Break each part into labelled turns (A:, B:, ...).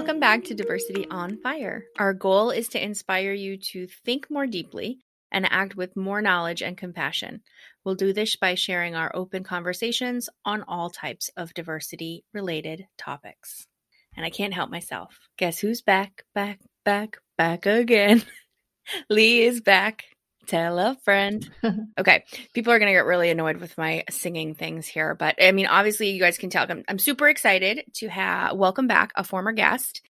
A: Welcome back to Diversity on Fire. Our goal is to inspire you to think more deeply and act with more knowledge and compassion. We'll do this by sharing our open conversations on all types of diversity related topics. And I can't help myself. Guess who's back, back, back, back again? Lee is back. Tell a friend. okay, people are going to get really annoyed with my singing things here, but I mean, obviously, you guys can tell I'm, I'm super excited to have welcome back a former guest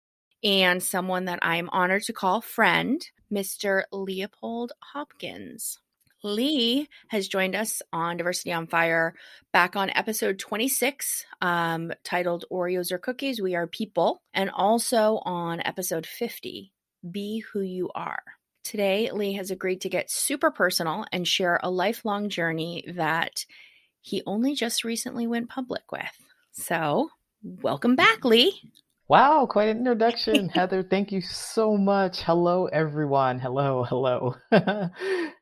A: and someone that I'm honored to call friend, Mr. Leopold Hopkins. Lee has joined us on Diversity on Fire back on episode 26, um, titled Oreos or Cookies, We Are People, and also on episode 50, Be Who You Are. Today, Lee has agreed to get super personal and share a lifelong journey that he only just recently went public with. So, welcome back, Lee.
B: Wow, quite an introduction, Heather. Thank you so much. Hello, everyone. Hello, hello.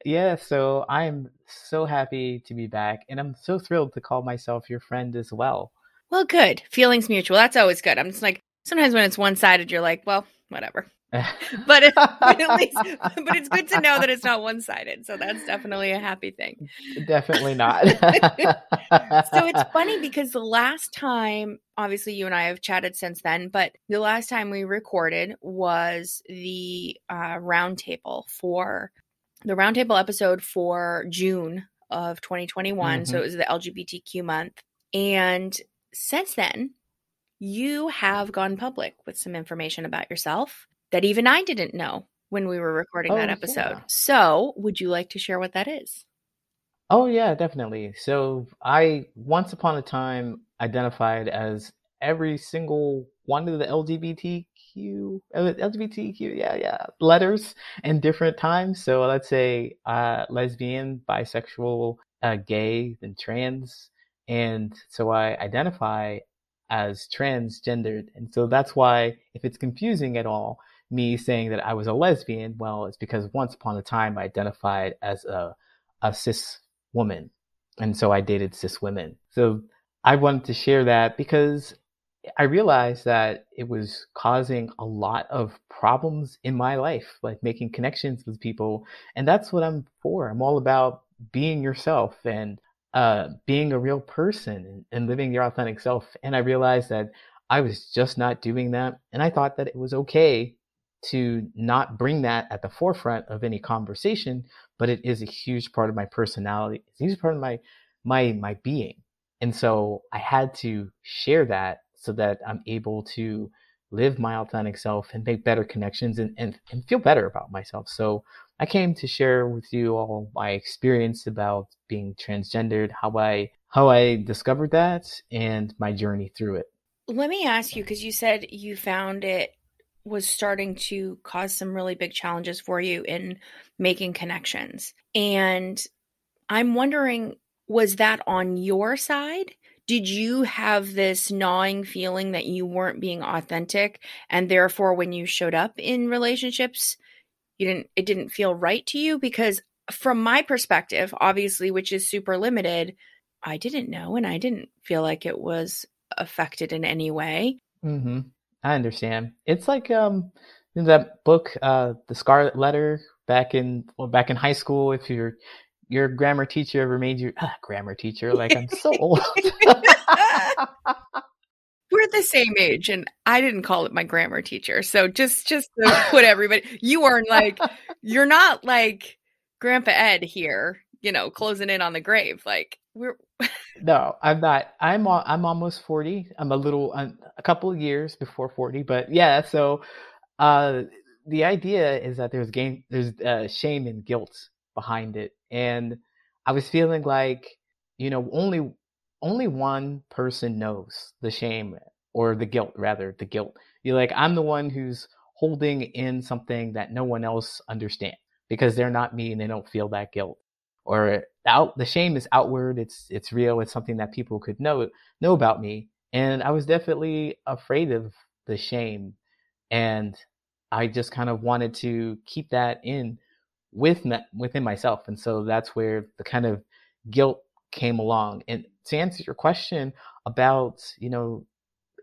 B: yeah, so I'm so happy to be back, and I'm so thrilled to call myself your friend as well.
A: Well, good. Feelings mutual. That's always good. I'm just like, sometimes when it's one sided, you're like, well, whatever. But, it, but at least but it's good to know that it's not one-sided so that's definitely a happy thing.
B: Definitely not.
A: So it's funny because the last time obviously you and i have chatted since then but the last time we recorded was the uh, roundtable for the roundtable episode for june of 2021 mm-hmm. so it was the lgbtq month and since then you have gone public with some information about yourself that even I didn't know when we were recording oh, that episode. Yeah. So, would you like to share what that is?
B: Oh, yeah, definitely. So, I once upon a time identified as every single one of the LGBTQ, LGBTQ, yeah, yeah, letters in different times. So, let's say uh, lesbian, bisexual, uh, gay, and trans. And so I identify as transgendered. And so that's why, if it's confusing at all, me saying that I was a lesbian, well, it's because once upon a time I identified as a, a cis woman. And so I dated cis women. So I wanted to share that because I realized that it was causing a lot of problems in my life, like making connections with people. And that's what I'm for. I'm all about being yourself and uh, being a real person and, living your authentic self. And I realized that I was just not doing that. And I thought that it was okay to not bring that at the forefront of any conversation, but it is a huge part of my personality. It's a huge part of my my my being. And so I had to share that so that I'm able to live my authentic self and make better connections and, and, and feel better about myself. So I came to share with you all my experience about being transgendered, how I how I discovered that and my journey through it.
A: Let me ask you because you said you found it was starting to cause some really big challenges for you in making connections. And I'm wondering, was that on your side? Did you have this gnawing feeling that you weren't being authentic and therefore when you showed up in relationships, you didn't it didn't feel right to you because from my perspective, obviously, which is super limited, I didn't know and I didn't feel like it was affected in any way.
B: hmm I understand. It's like um in that book, uh, The Scarlet Letter, back in well, back in high school. If your your grammar teacher ever made you ah, grammar teacher, like I'm so old.
A: We're the same age, and I didn't call it my grammar teacher. So just just put everybody, you are like you're not like Grandpa Ed here, you know, closing in on the grave. Like we're
B: no, I'm not. I'm I'm almost forty. I'm a little a couple of years before forty, but yeah. So, uh, the idea is that there's game, there's uh, shame and guilt behind it, and I was feeling like you know only only one person knows the shame or the guilt, rather the guilt. You're like I'm the one who's holding in something that no one else understands because they're not me and they don't feel that guilt or out the shame is outward it's it's real it's something that people could know know about me. And i was definitely afraid of the shame. And i just kind of wanted to keep that in with me, within myself. And so that's where the kind of guilt came along. And to answer your question about you know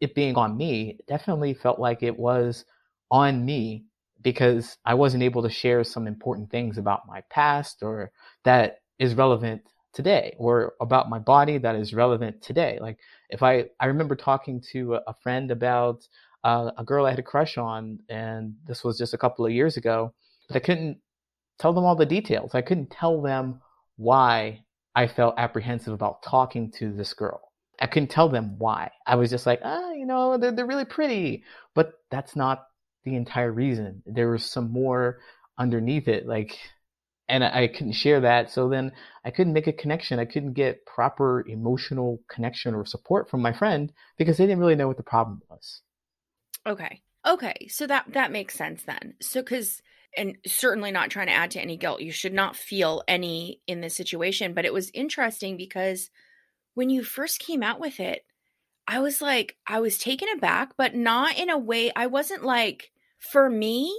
B: it being on me, it definitely felt like it was on me because I wasn't able to share some important things about my past or that is relevant today or about my body that is relevant today. Like if I, I remember talking to a friend about uh, a girl I had a crush on, and this was just a couple of years ago, but I couldn't tell them all the details. I couldn't tell them why I felt apprehensive about talking to this girl. I couldn't tell them why. I was just like, ah, you know, they're, they're really pretty. But that's not the entire reason. There was some more underneath it. Like, and I, couldn't share that. So then I couldn't make a connection. I couldn't get proper emotional connection or support from my friend because they didn't really know what the problem was.
A: Okay. Okay. So that that makes sense then. So cuz and certainly not trying to add to any guilt. You should not feel any in this situation, but it was interesting because when you first came out with it, I was like I was taken aback, but not in a way I wasn't like for me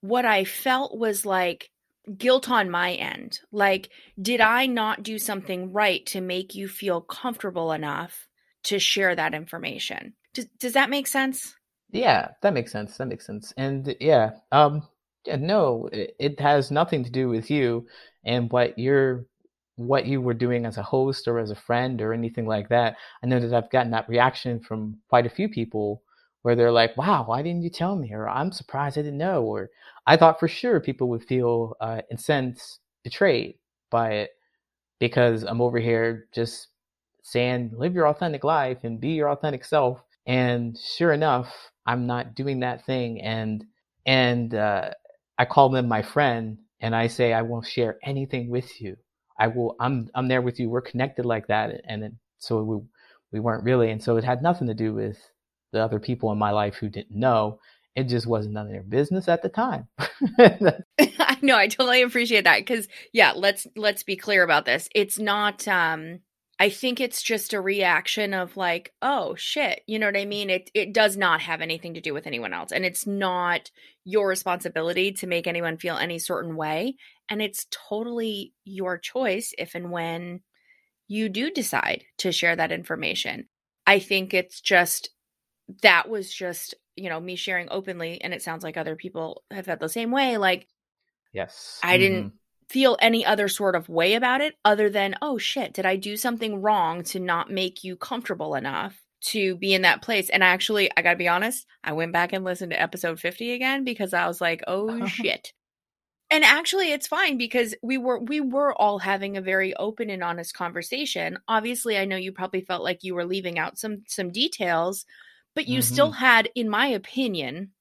A: what I felt was like guilt on my end. Like did I not do something right to make you feel comfortable enough to share that information? Does does that make sense?
B: Yeah, that makes sense. That makes sense. And yeah, um, yeah, no, it, it has nothing to do with you and what you're what you were doing as a host or as a friend or anything like that. I know that I've gotten that reaction from quite a few people where they're like, "Wow, why didn't you tell me?" or "I'm surprised I didn't know," or "I thought for sure people would feel uh, incensed, betrayed by it because I'm over here just saying live your authentic life and be your authentic self." And sure enough, I'm not doing that thing, and and uh, I call them my friend, and I say I won't share anything with you. I will. I'm I'm there with you. We're connected like that, and then, so we we weren't really, and so it had nothing to do with the other people in my life who didn't know. It just wasn't none of their business at the time.
A: I know. I totally appreciate that because yeah, let's let's be clear about this. It's not um I think it's just a reaction of like, oh shit, you know what I mean? It it does not have anything to do with anyone else and it's not your responsibility to make anyone feel any certain way and it's totally your choice if and when you do decide to share that information. I think it's just that was just, you know, me sharing openly and it sounds like other people have felt the same way like
B: Yes.
A: I mm-hmm. didn't feel any other sort of way about it other than, oh shit, did I do something wrong to not make you comfortable enough to be in that place? And I actually, I gotta be honest, I went back and listened to episode 50 again because I was like, oh shit. And actually it's fine because we were we were all having a very open and honest conversation. Obviously, I know you probably felt like you were leaving out some some details, but you mm-hmm. still had in my opinion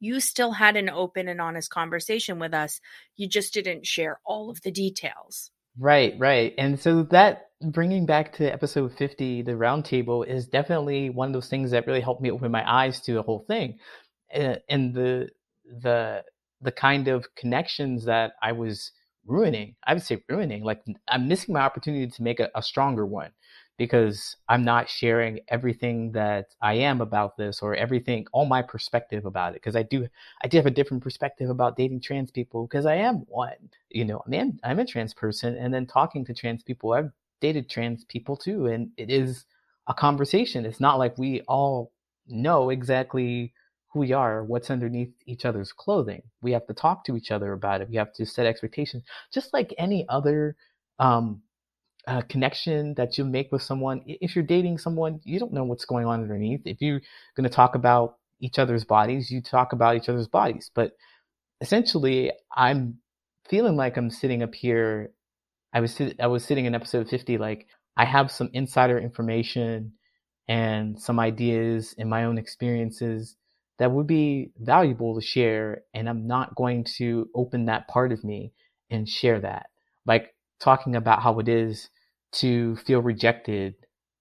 A: you still had an open and honest conversation with us. You just didn't share all of the details.
B: Right, right. And so that bringing back to episode 50, the roundtable is definitely one of those things that really helped me open my eyes to the whole thing. And the, the, the kind of connections that I was ruining, I would say ruining, like I'm missing my opportunity to make a, a stronger one because I'm not sharing everything that I am about this or everything, all my perspective about it. Because I do, I do have a different perspective about dating trans people because I am one. You know, I'm, I'm a trans person, and then talking to trans people, I've dated trans people too, and it is a conversation. It's not like we all know exactly who we are, what's underneath each other's clothing. We have to talk to each other about it. We have to set expectations, just like any other um, uh, connection that you make with someone. If you're dating someone, you don't know what's going on underneath. If you're going to talk about each other's bodies, you talk about each other's bodies. But essentially, I'm feeling like I'm sitting up here. I was I was sitting in episode 50, like I have some insider information and some ideas and my own experiences that would be valuable to share, and I'm not going to open that part of me and share that. Like talking about how it is to feel rejected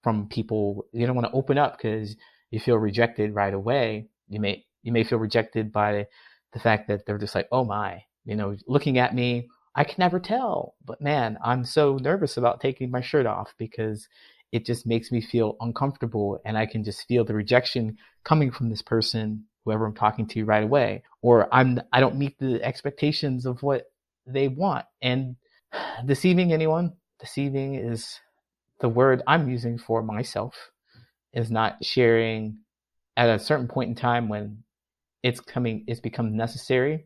B: from people. You don't want to open up because you feel rejected right away. You may you may feel rejected by the fact that they're just like, oh my, you know, looking at me. I can never tell, but man, I'm so nervous about taking my shirt off because it just makes me feel uncomfortable and I can just feel the rejection coming from this person, whoever I'm talking to right away. Or I'm I don't meet the expectations of what they want. And deceiving anyone, deceiving is the word I'm using for myself. is not sharing at a certain point in time when it's coming it's become necessary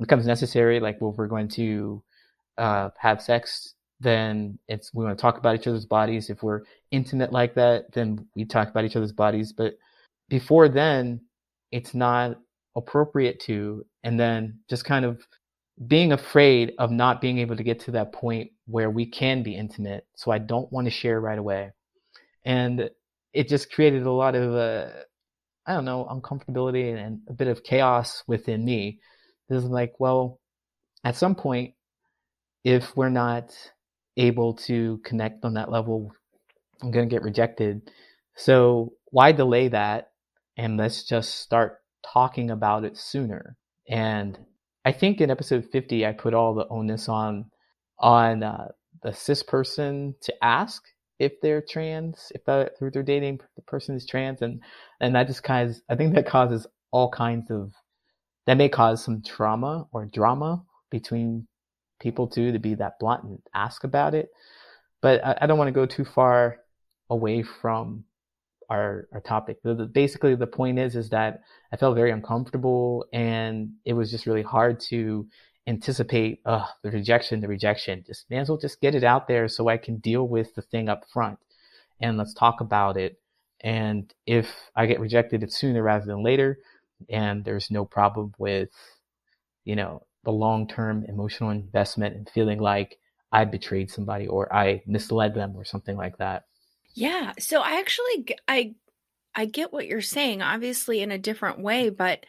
B: becomes necessary like if we're going to uh, have sex then it's we want to talk about each other's bodies if we're intimate like that then we talk about each other's bodies but before then it's not appropriate to and then just kind of being afraid of not being able to get to that point where we can be intimate so i don't want to share right away. And it just created a lot of uh, i don't know uncomfortability and a bit of chaos within me. This is like well at some point if we're not able to connect on that level i'm going to get rejected. So why delay that? And let's just start talking about it sooner. And I think in episode 50, I put all the onus on on uh, the cis person to ask if they're trans, if that, through their dating the person is trans, and and that just kind of I think that causes all kinds of that may cause some trauma or drama between people too to be that blunt and ask about it. But I, I don't want to go too far away from our our topic. The, the, basically, the point is is that I felt very uncomfortable, and it was just really hard to anticipate uh, the rejection, the rejection. Just may as well just get it out there so I can deal with the thing up front, and let's talk about it. And if I get rejected, it's sooner rather than later, and there's no problem with, you know, the long term emotional investment and feeling like I betrayed somebody or I misled them or something like that.
A: Yeah. So I actually I I get what you're saying, obviously in a different way, but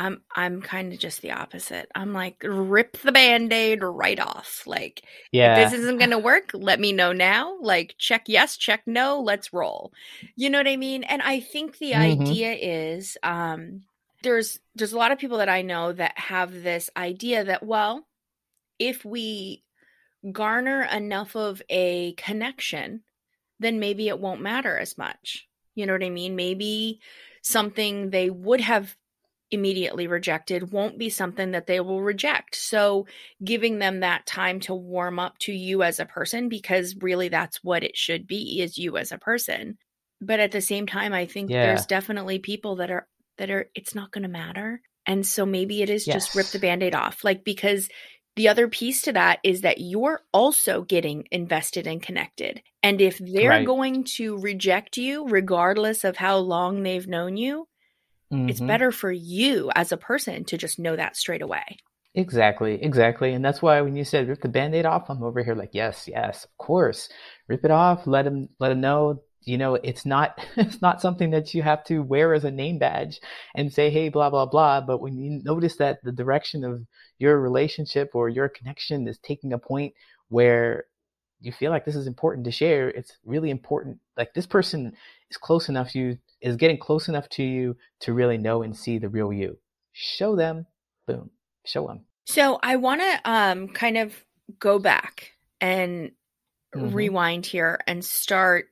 A: I'm I'm kind of just the opposite. I'm like rip the band-aid right off. Like yeah. if this isn't going to work, let me know now. Like check yes, check no, let's roll. You know what I mean? And I think the mm-hmm. idea is um there's there's a lot of people that I know that have this idea that well, if we garner enough of a connection then maybe it won't matter as much. You know what I mean? Maybe something they would have immediately rejected won't be something that they will reject. So, giving them that time to warm up to you as a person, because really that's what it should be is you as a person. But at the same time, I think yeah. there's definitely people that are, that are, it's not going to matter. And so maybe it is yes. just rip the band aid off. Like, because the other piece to that is that you're also getting invested and connected. And if they're right. going to reject you, regardless of how long they've known you, mm-hmm. it's better for you as a person to just know that straight away.
B: Exactly, exactly. And that's why when you said rip the band-aid off, I'm over here like, yes, yes, of course. Rip it off, let him let him know you know it's not it's not something that you have to wear as a name badge and say hey blah blah blah but when you notice that the direction of your relationship or your connection is taking a point where you feel like this is important to share it's really important like this person is close enough to you is getting close enough to you to really know and see the real you show them boom show them
A: so i want to um kind of go back and mm-hmm. rewind here and start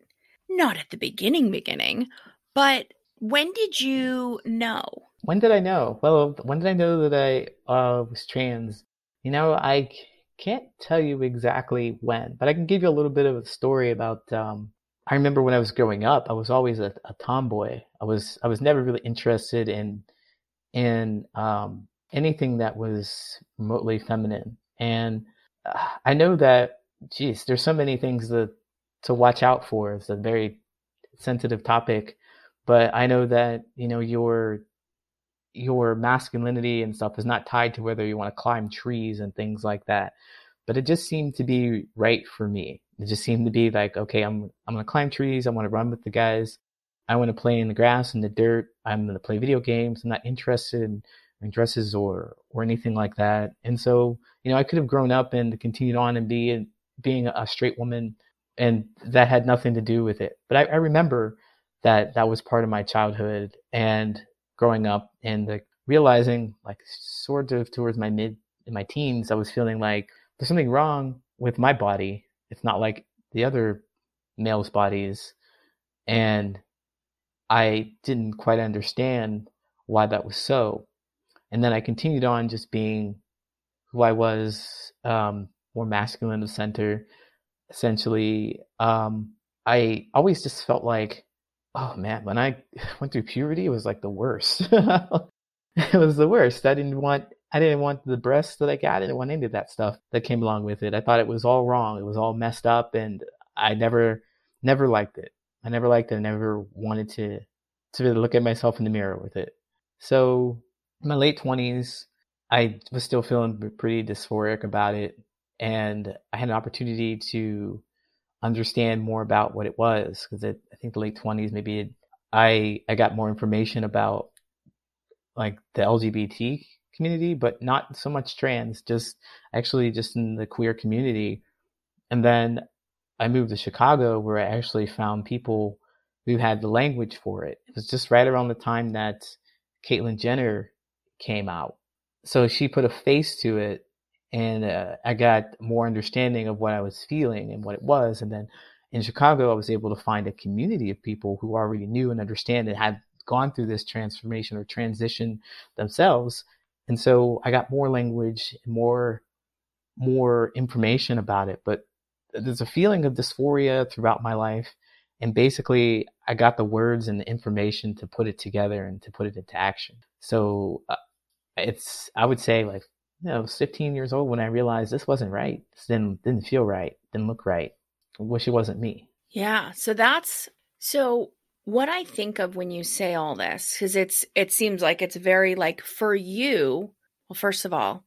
A: not at the beginning, beginning, but when did you know?
B: When did I know? Well, when did I know that I uh, was trans? You know, I can't tell you exactly when, but I can give you a little bit of a story about. Um, I remember when I was growing up, I was always a, a tomboy. I was I was never really interested in in um, anything that was remotely feminine, and uh, I know that. Geez, there's so many things that to watch out for. It's a very sensitive topic, but I know that you know your your masculinity and stuff is not tied to whether you want to climb trees and things like that. But it just seemed to be right for me. It just seemed to be like, okay, I'm I'm gonna climb trees. I want to run with the guys. I want to play in the grass and the dirt. I'm gonna play video games. I'm not interested in, in dresses or or anything like that. And so, you know, I could have grown up and continued on and be being a straight woman and that had nothing to do with it. But I, I remember that that was part of my childhood and growing up and the realizing like sort of towards my mid in my teens, I was feeling like there's something wrong with my body. It's not like the other males' bodies. And I didn't quite understand why that was so. And then I continued on just being who I was, um, more masculine of center, essentially um, I always just felt like oh man, when I went through puberty, it was like the worst. it was the worst. I didn't want I didn't want the breasts that I got. I didn't want any of that stuff that came along with it. I thought it was all wrong. It was all messed up, and I never never liked it. I never liked it. I never wanted to to really look at myself in the mirror with it. So in my late twenties, I was still feeling pretty dysphoric about it, and I had an opportunity to understand more about what it was because I think the late twenties maybe it, I I got more information about like the LGBT community, but not so much trans, just actually just in the queer community. And then I moved to Chicago where I actually found people who had the language for it. It was just right around the time that Caitlyn Jenner came out. So she put a face to it and uh, I got more understanding of what I was feeling and what it was. And then in Chicago, I was able to find a community of people who already knew and understand and had gone through this transformation or transition themselves. And so I got more language, more more information about it. But there's a feeling of dysphoria throughout my life. And basically, I got the words and the information to put it together and to put it into action. So uh, it's, I would say, like, you know, I was 15 years old when I realized this wasn't right. This didn't, didn't feel right, didn't look right. I wish it wasn't me.
A: Yeah. So that's, so what I think of when you say all this, because it's it seems like it's very like for you. Well, first of all,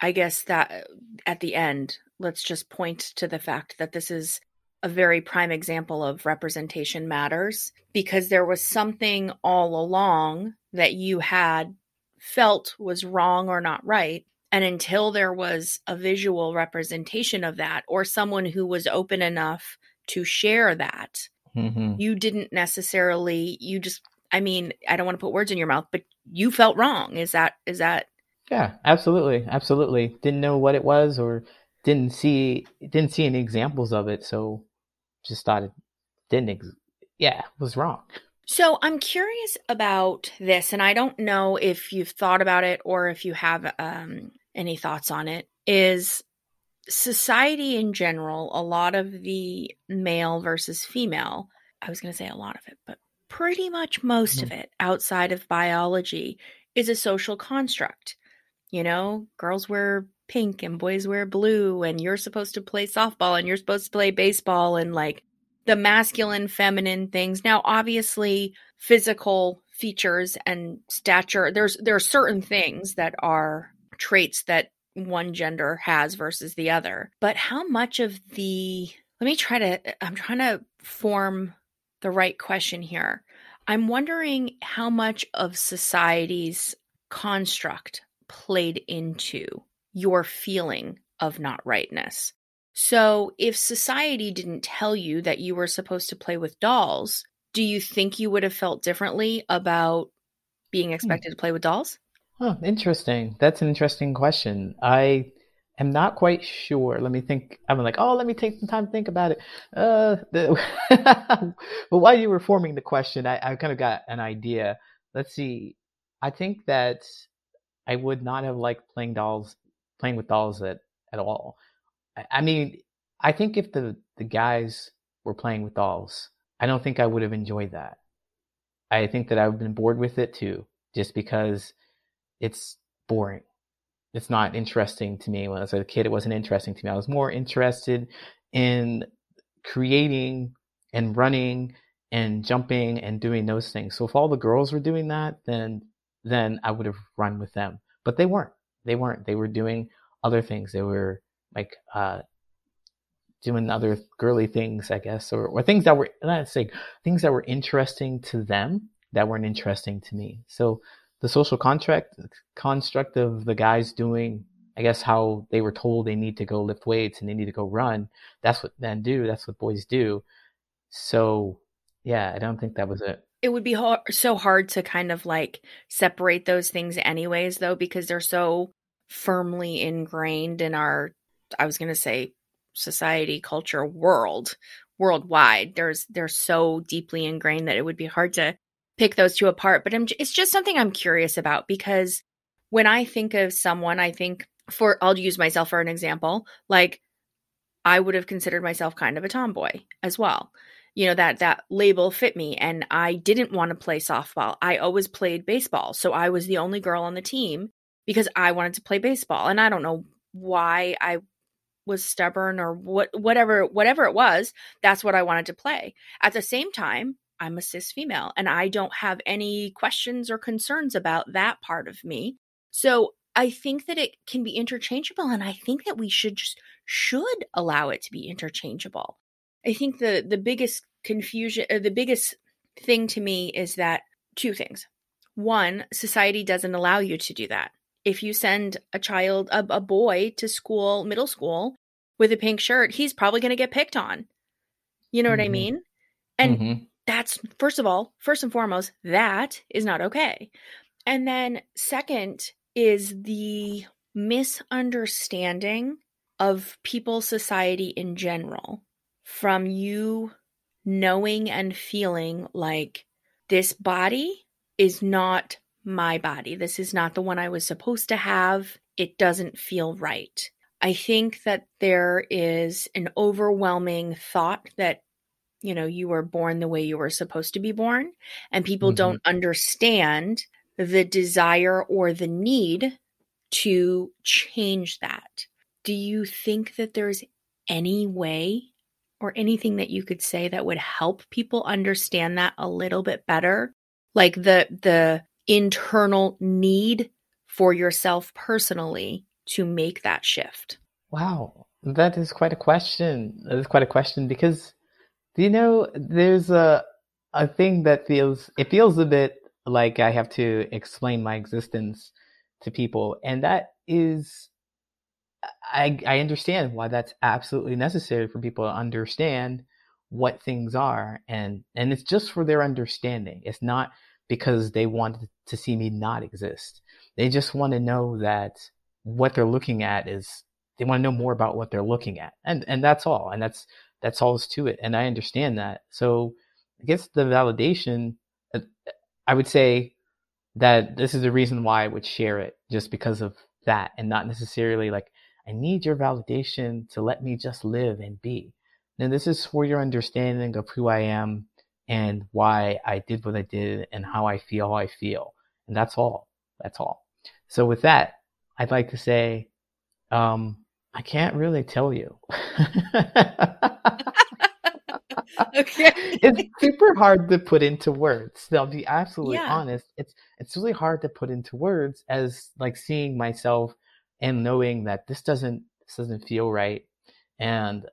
A: I guess that uh, at the end, let's just point to the fact that this is a very prime example of representation matters because there was something all along that you had felt was wrong or not right. And until there was a visual representation of that or someone who was open enough to share that, Mm-hmm. You didn't necessarily, you just, I mean, I don't want to put words in your mouth, but you felt wrong. Is that, is that?
B: Yeah, absolutely. Absolutely. Didn't know what it was or didn't see, didn't see any examples of it. So just thought it didn't, ex- yeah, was wrong.
A: So I'm curious about this, and I don't know if you've thought about it or if you have um, any thoughts on it. Is society in general, a lot of the male versus female, I was going to say a lot of it, but pretty much most mm-hmm. of it outside of biology is a social construct. You know, girls wear pink and boys wear blue, and you're supposed to play softball and you're supposed to play baseball and like the masculine, feminine things. Now, obviously, physical features and stature, there's there are certain things that are traits that one gender has versus the other. But how much of the let me try to I'm trying to form the right question here. I'm wondering how much of society's construct played into your feeling of not rightness. So, if society didn't tell you that you were supposed to play with dolls, do you think you would have felt differently about being hmm. expected to play with dolls?
B: Oh, interesting. That's an interesting question. I am not quite sure. Let me think. I'm like, oh, let me take some time to think about it. Uh, the, but while you were forming the question, I, I kind of got an idea. Let's see. I think that I would not have liked playing dolls, playing with dolls at, at all. I, I mean, I think if the, the guys were playing with dolls, I don't think I would have enjoyed that. I think that I would have been bored with it too, just because it's boring. It's not interesting to me. When I was a kid, it wasn't interesting to me. I was more interested in creating and running and jumping and doing those things. So if all the girls were doing that, then then I would have run with them. But they weren't. They weren't. They were doing other things. They were like uh, doing other girly things, I guess, or, or things that were not say things that were interesting to them that weren't interesting to me. So the social contract construct of the guys doing I guess how they were told they need to go lift weights and they need to go run. That's what men do. That's what boys do. So, yeah, I don't think that was it.
A: It would be hard, so hard to kind of like separate those things, anyways, though, because they're so firmly ingrained in our, I was going to say, society, culture, world, worldwide. There's they're so deeply ingrained that it would be hard to pick those two apart, but I'm, it's just something I'm curious about because when I think of someone, I think for, I'll use myself for an example, like I would have considered myself kind of a tomboy as well. you know that that label fit me and i didn't want to play softball. I always played baseball so i was the only girl on the team because i wanted to play baseball. And i don't know why i was stubborn or what whatever whatever it was that's what i wanted to play. At the same time i'm a cis female and i don't have any questions or concerns about that part of me so i think that it can be interchangeable and i think that we should just should allow it to be interchangeable i think the the biggest confusion or the biggest thing to me is that two things one society doesn't allow you to do that if you send a child, a, a boy to school, middle school, with a pink shirt, he's probably going to get picked on. You know mm-hmm. what I mm-hmm. mean? And mm-hmm. That's, first of all, first and foremost, that is not okay. And then, second, is the misunderstanding of people, society in general, from you knowing and feeling like this body is not my body. This is not the one I was supposed to have. It doesn't feel right. I think that there is an overwhelming thought that, you know, you were born the way you were supposed to be born, and people mm-hmm. don't understand the desire or the need to change that. Do you think that there's any way or anything that you could say that would help people understand that a little bit better? Like the the internal need for yourself personally to make that shift?
B: Wow, that is quite a question. That is quite a question because do you know there's a a thing that feels it feels a bit like I have to explain my existence to people, and that is I I understand why that's absolutely necessary for people to understand what things are and and it's just for their understanding. It's not because they want to see me not exist. They just want to know that what they're looking at is they want to know more about what they're looking at. And and that's all. And that's that's all to it. And I understand that. So I guess the validation uh, I would say that this is the reason why I would share it just because of that and not necessarily like I need your validation to let me just live and be. Now, this is for your understanding of who I am and why I did what I did and how I feel how I feel. And that's all. That's all. So with that, I'd like to say, um, I can't really tell you. okay. It's super hard to put into words. I'll be absolutely yeah. honest. It's it's really hard to put into words as like seeing myself and knowing that this doesn't this doesn't feel right. And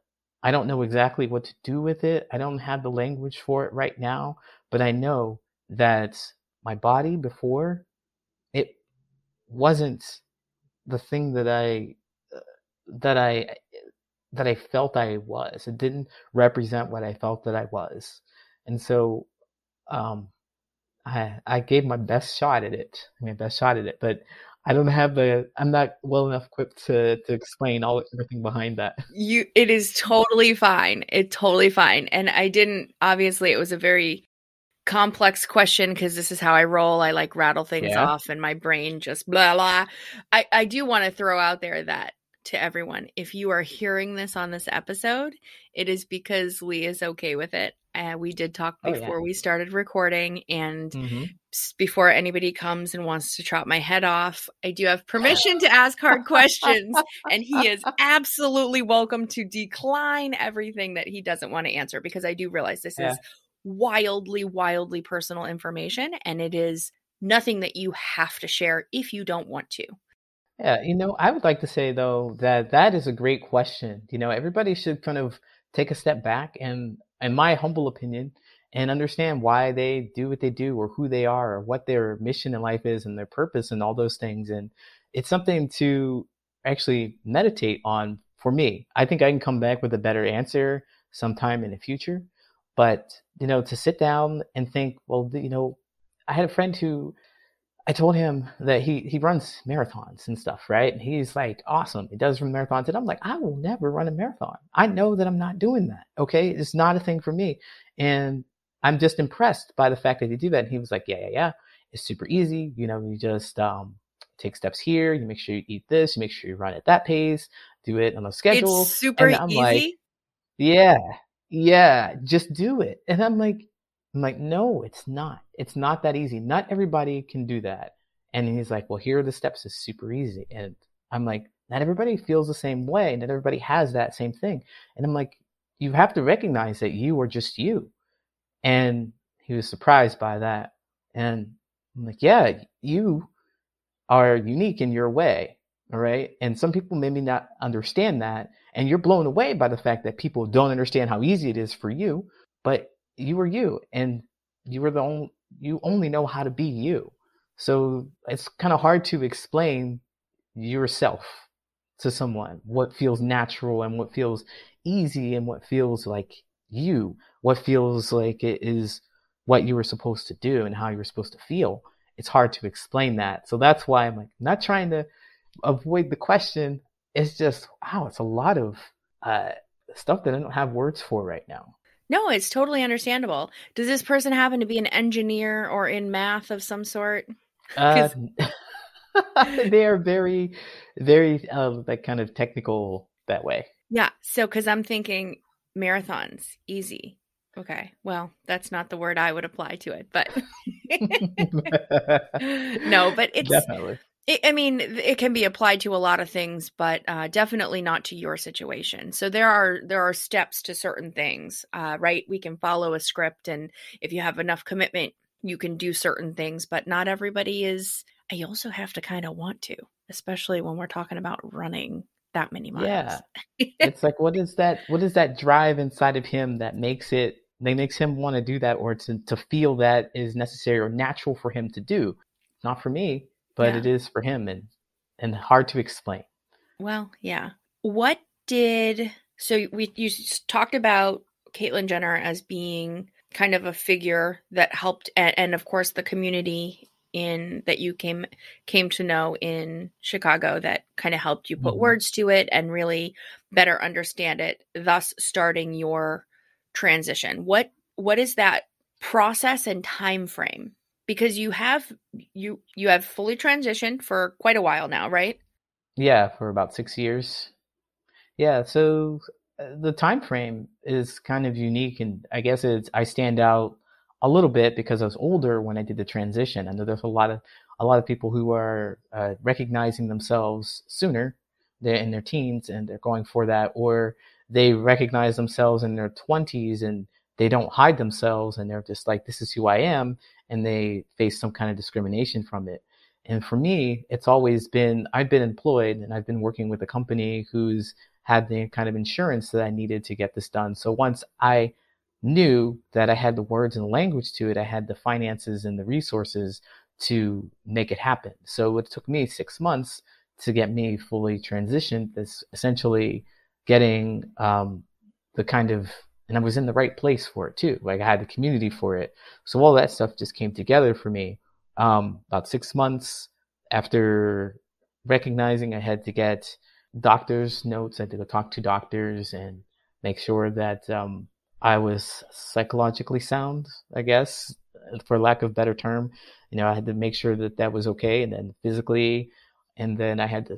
B: I don't know exactly what to do with it. I don't have the language for it right now, but I know that my body before it wasn't the thing that I uh, that I that I felt I was. It didn't represent what I felt that I was. And so um I I gave my best shot at it. I mean best shot at it, but I don't have the I'm not well enough equipped to to explain all everything behind that.
A: You it is totally fine. It totally fine. And I didn't obviously it was a very complex question because this is how I roll. I like rattle things yeah. off and my brain just blah blah. I, I do want to throw out there that to everyone, if you are hearing this on this episode, it is because Lee is okay with it. Uh, we did talk before oh, yeah. we started recording, and mm-hmm. before anybody comes and wants to chop my head off, I do have permission to ask hard questions, and he is absolutely welcome to decline everything that he doesn't want to answer because I do realize this yeah. is wildly, wildly personal information, and it is nothing that you have to share if you don't want to.
B: Yeah, you know, I would like to say though that that is a great question. You know, everybody should kind of take a step back and in my humble opinion, and understand why they do what they do or who they are or what their mission in life is and their purpose and all those things. And it's something to actually meditate on for me. I think I can come back with a better answer sometime in the future. But, you know, to sit down and think, well, you know, I had a friend who I told him that he he runs marathons and stuff, right? And he's like, awesome. He does run marathons. And I'm like, I will never run a marathon. I know that I'm not doing that. Okay. It's not a thing for me. And I'm just impressed by the fact that he do that. And he was like, yeah, yeah, yeah. It's super easy. You know, you just um, take steps here. You make sure you eat this. You make sure you run at that pace. Do it on a schedule.
A: It's super
B: and I'm
A: easy.
B: Like, yeah, yeah, just do it. And I'm like, I'm like, no, it's not. It's not that easy. Not everybody can do that. And he's like, well, here are the steps. It's super easy. And I'm like, not everybody feels the same way. Not everybody has that same thing. And I'm like, you have to recognize that you are just you. And he was surprised by that. And I'm like, yeah, you are unique in your way. All right. And some people maybe not understand that. And you're blown away by the fact that people don't understand how easy it is for you. But you are you and you were the only, you only know how to be you. So it's kind of hard to explain yourself to someone, what feels natural and what feels easy and what feels like you, what feels like it is what you were supposed to do and how you were supposed to feel. It's hard to explain that. So that's why I'm like not trying to avoid the question. It's just wow, it's a lot of uh, stuff that I don't have words for right now.
A: No, it's totally understandable. Does this person happen to be an engineer or in math of some sort?
B: Uh, they are very, very uh, like kind of technical that way.
A: Yeah. So, because I'm thinking marathons, easy. Okay. Well, that's not the word I would apply to it, but no, but it's
B: definitely.
A: It, I mean, it can be applied to a lot of things, but uh, definitely not to your situation. So there are there are steps to certain things, uh, right? We can follow a script, and if you have enough commitment, you can do certain things. But not everybody is. You also have to kind of want to, especially when we're talking about running that many miles.
B: Yeah, it's like what is that? What is that drive inside of him that makes it? That makes him want to do that, or to to feel that is necessary or natural for him to do. Not for me but yeah. it is for him and and hard to explain.
A: Well, yeah. What did so we you talked about Caitlyn Jenner as being kind of a figure that helped and, and of course the community in that you came came to know in Chicago that kind of helped you put mm-hmm. words to it and really better understand it thus starting your transition what what is that process and time frame because you have you you have fully transitioned for quite a while now, right?
B: Yeah, for about 6 years. Yeah, so uh, the time frame is kind of unique and I guess it's I stand out a little bit because I was older when I did the transition. I know there's a lot of a lot of people who are uh, recognizing themselves sooner. They're in their teens and they're going for that, or they recognize themselves in their 20s and they don't hide themselves and they're just like, this is who I am and they face some kind of discrimination from it. And for me, it's always been I've been employed and I've been working with a company who's had the kind of insurance that I needed to get this done. So once I knew that I had the words and the language to it, I had the finances and the resources to make it happen. So it took me six months to get me fully transitioned. This essentially getting um, the kind of and I was in the right place for it too. Like I had the community for it. So all that stuff just came together for me. Um, about six months after recognizing I had to get doctor's notes, I had to go talk to doctors and make sure that um, I was psychologically sound, I guess, for lack of better term. You know, I had to make sure that that was okay, and then physically, and then I had to,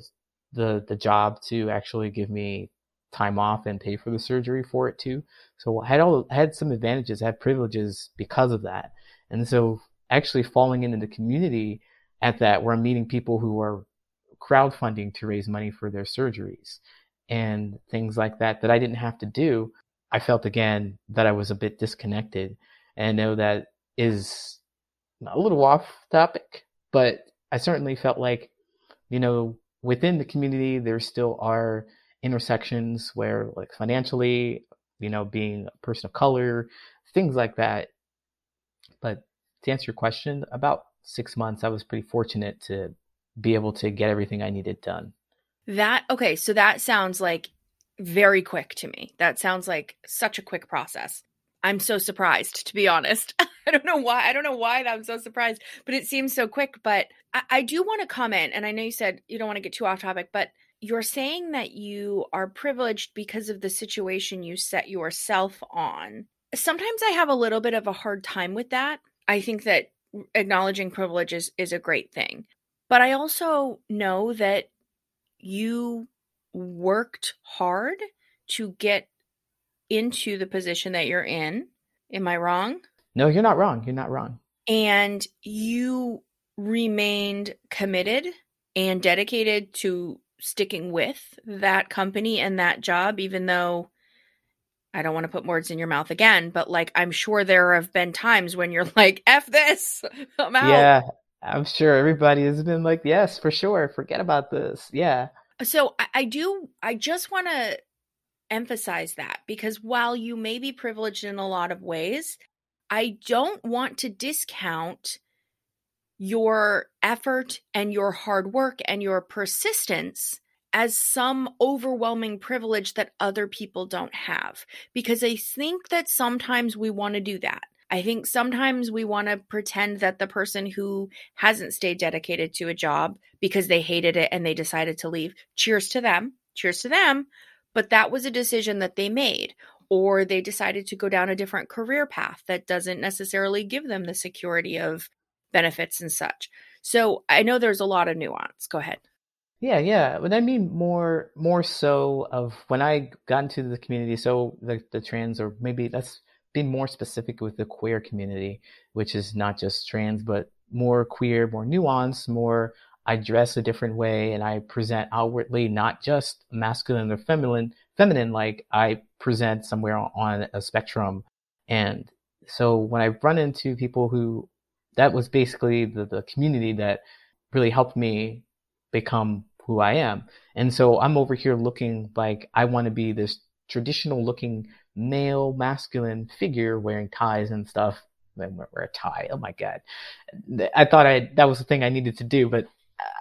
B: the the job to actually give me time off and pay for the surgery for it too. So I had all I had some advantages, I had privileges because of that. And so actually falling into the community at that where I'm meeting people who are crowdfunding to raise money for their surgeries and things like that that I didn't have to do, I felt again that I was a bit disconnected. And I know that is a little off topic, but I certainly felt like, you know, within the community, there still are intersections where like financially, you know, being a person of color, things like that. But to answer your question, about six months, I was pretty fortunate to be able to get everything I needed done.
A: That okay, so that sounds like very quick to me. That sounds like such a quick process. I'm so surprised, to be honest. I don't know why. I don't know why I'm so surprised, but it seems so quick. But I, I do want to comment, and I know you said you don't want to get too off topic, but you're saying that you are privileged because of the situation you set yourself on. Sometimes I have a little bit of a hard time with that. I think that acknowledging privilege is, is a great thing. But I also know that you worked hard to get into the position that you're in. Am I wrong?
B: No, you're not wrong. You're not wrong.
A: And you remained committed and dedicated to sticking with that company and that job, even though I don't want to put words in your mouth again, but like I'm sure there have been times when you're like, F this, I'm out.
B: Yeah, I'm sure everybody has been like, yes, for sure. Forget about this. Yeah.
A: So I, I do, I just want to emphasize that because while you may be privileged in a lot of ways, I don't want to discount your effort and your hard work and your persistence as some overwhelming privilege that other people don't have. Because I think that sometimes we want to do that. I think sometimes we want to pretend that the person who hasn't stayed dedicated to a job because they hated it and they decided to leave, cheers to them, cheers to them. But that was a decision that they made or they decided to go down a different career path that doesn't necessarily give them the security of benefits and such. So I know there's a lot of nuance. Go ahead.
B: Yeah, yeah. But I mean more more so of when I got into the community, so the the trans or maybe let's be more specific with the queer community, which is not just trans, but more queer, more nuanced, more I dress a different way and I present outwardly not just masculine or feminine feminine like I present somewhere on a spectrum. And so when I run into people who, that was basically the, the community that really helped me become who I am. And so I'm over here looking like I want to be this traditional looking male masculine figure wearing ties and stuff. I wear a tie. Oh my God. I thought I, that was the thing I needed to do, but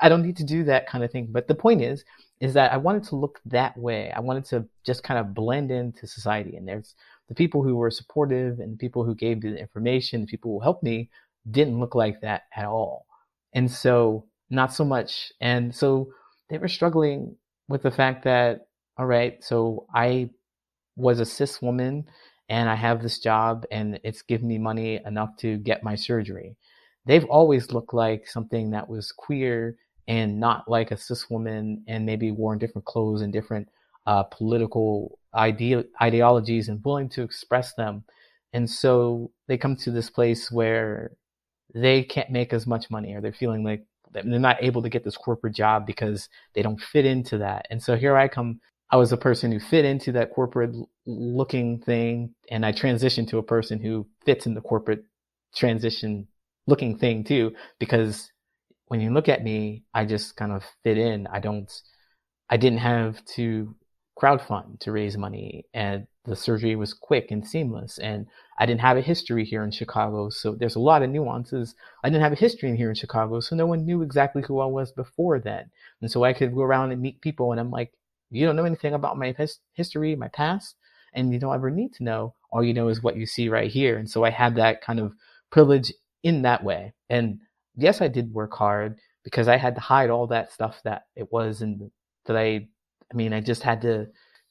B: I don't need to do that kind of thing. But the point is, is that I wanted to look that way. I wanted to just kind of blend into society. And there's the people who were supportive and the people who gave me the information, the people who helped me didn't look like that at all. And so not so much. And so they were struggling with the fact that, all right, so I was a cis woman and I have this job and it's given me money enough to get my surgery. They've always looked like something that was queer and not like a cis woman and maybe worn different clothes and different uh, political ide- ideologies and willing to express them. And so they come to this place where they can't make as much money or they're feeling like they're not able to get this corporate job because they don't fit into that. And so here I come. I was a person who fit into that corporate looking thing and I transitioned to a person who fits in the corporate transition looking thing too because when you look at me, I just kind of fit in. I don't, I didn't have to crowdfund to raise money and the surgery was quick and seamless and I didn't have a history here in Chicago. So there's a lot of nuances. I didn't have a history here in Chicago. So no one knew exactly who I was before then. And so I could go around and meet people and I'm like, you don't know anything about my his- history, my past, and you don't ever need to know. All you know is what you see right here. And so I had that kind of privilege in that way. And yes, I did work hard because I had to hide all that stuff that it was and that I, I mean, I just had to,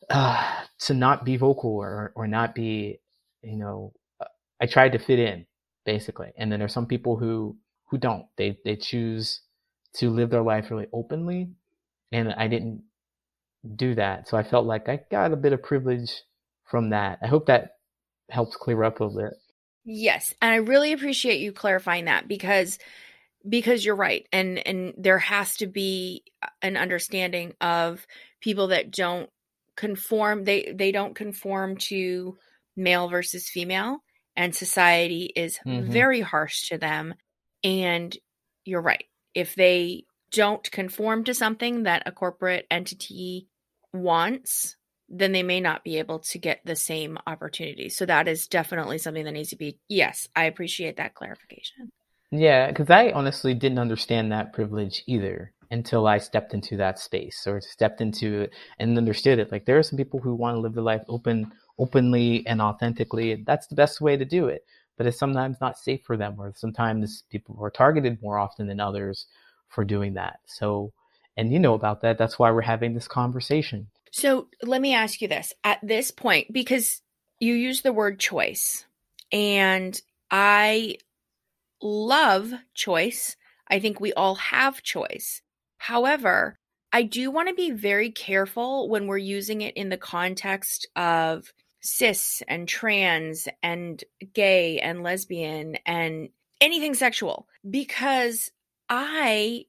B: uh, to not be vocal or, or not be, you know, uh, I tried to fit in basically. And then there's some people who, who don't, they, they choose to live their life really openly. And I didn't do that. So I felt like I got a bit of privilege from that. I hope that helps clear up a little bit.
A: Yes, and I really appreciate you clarifying that because because you're right and and there has to be an understanding of people that don't conform they they don't conform to male versus female and society is mm-hmm. very harsh to them. And you're right. If they don't conform to something that a corporate entity wants then they may not be able to get the same opportunity. So that is definitely something that needs to be yes i appreciate that clarification.
B: Yeah, because I honestly didn't understand that privilege either until I stepped into that space or stepped into it and understood it. Like there are some people who want to live their life open, openly and authentically. That's the best way to do it. But it's sometimes not safe for them, or sometimes people are targeted more often than others for doing that. So, and you know about that. That's why we're having this conversation.
A: So let me ask you this at this point, because you use the word choice, and I love choice. I think we all have choice. However, I do want to be very careful when we're using it in the context of cis and trans and gay and lesbian and anything sexual because I,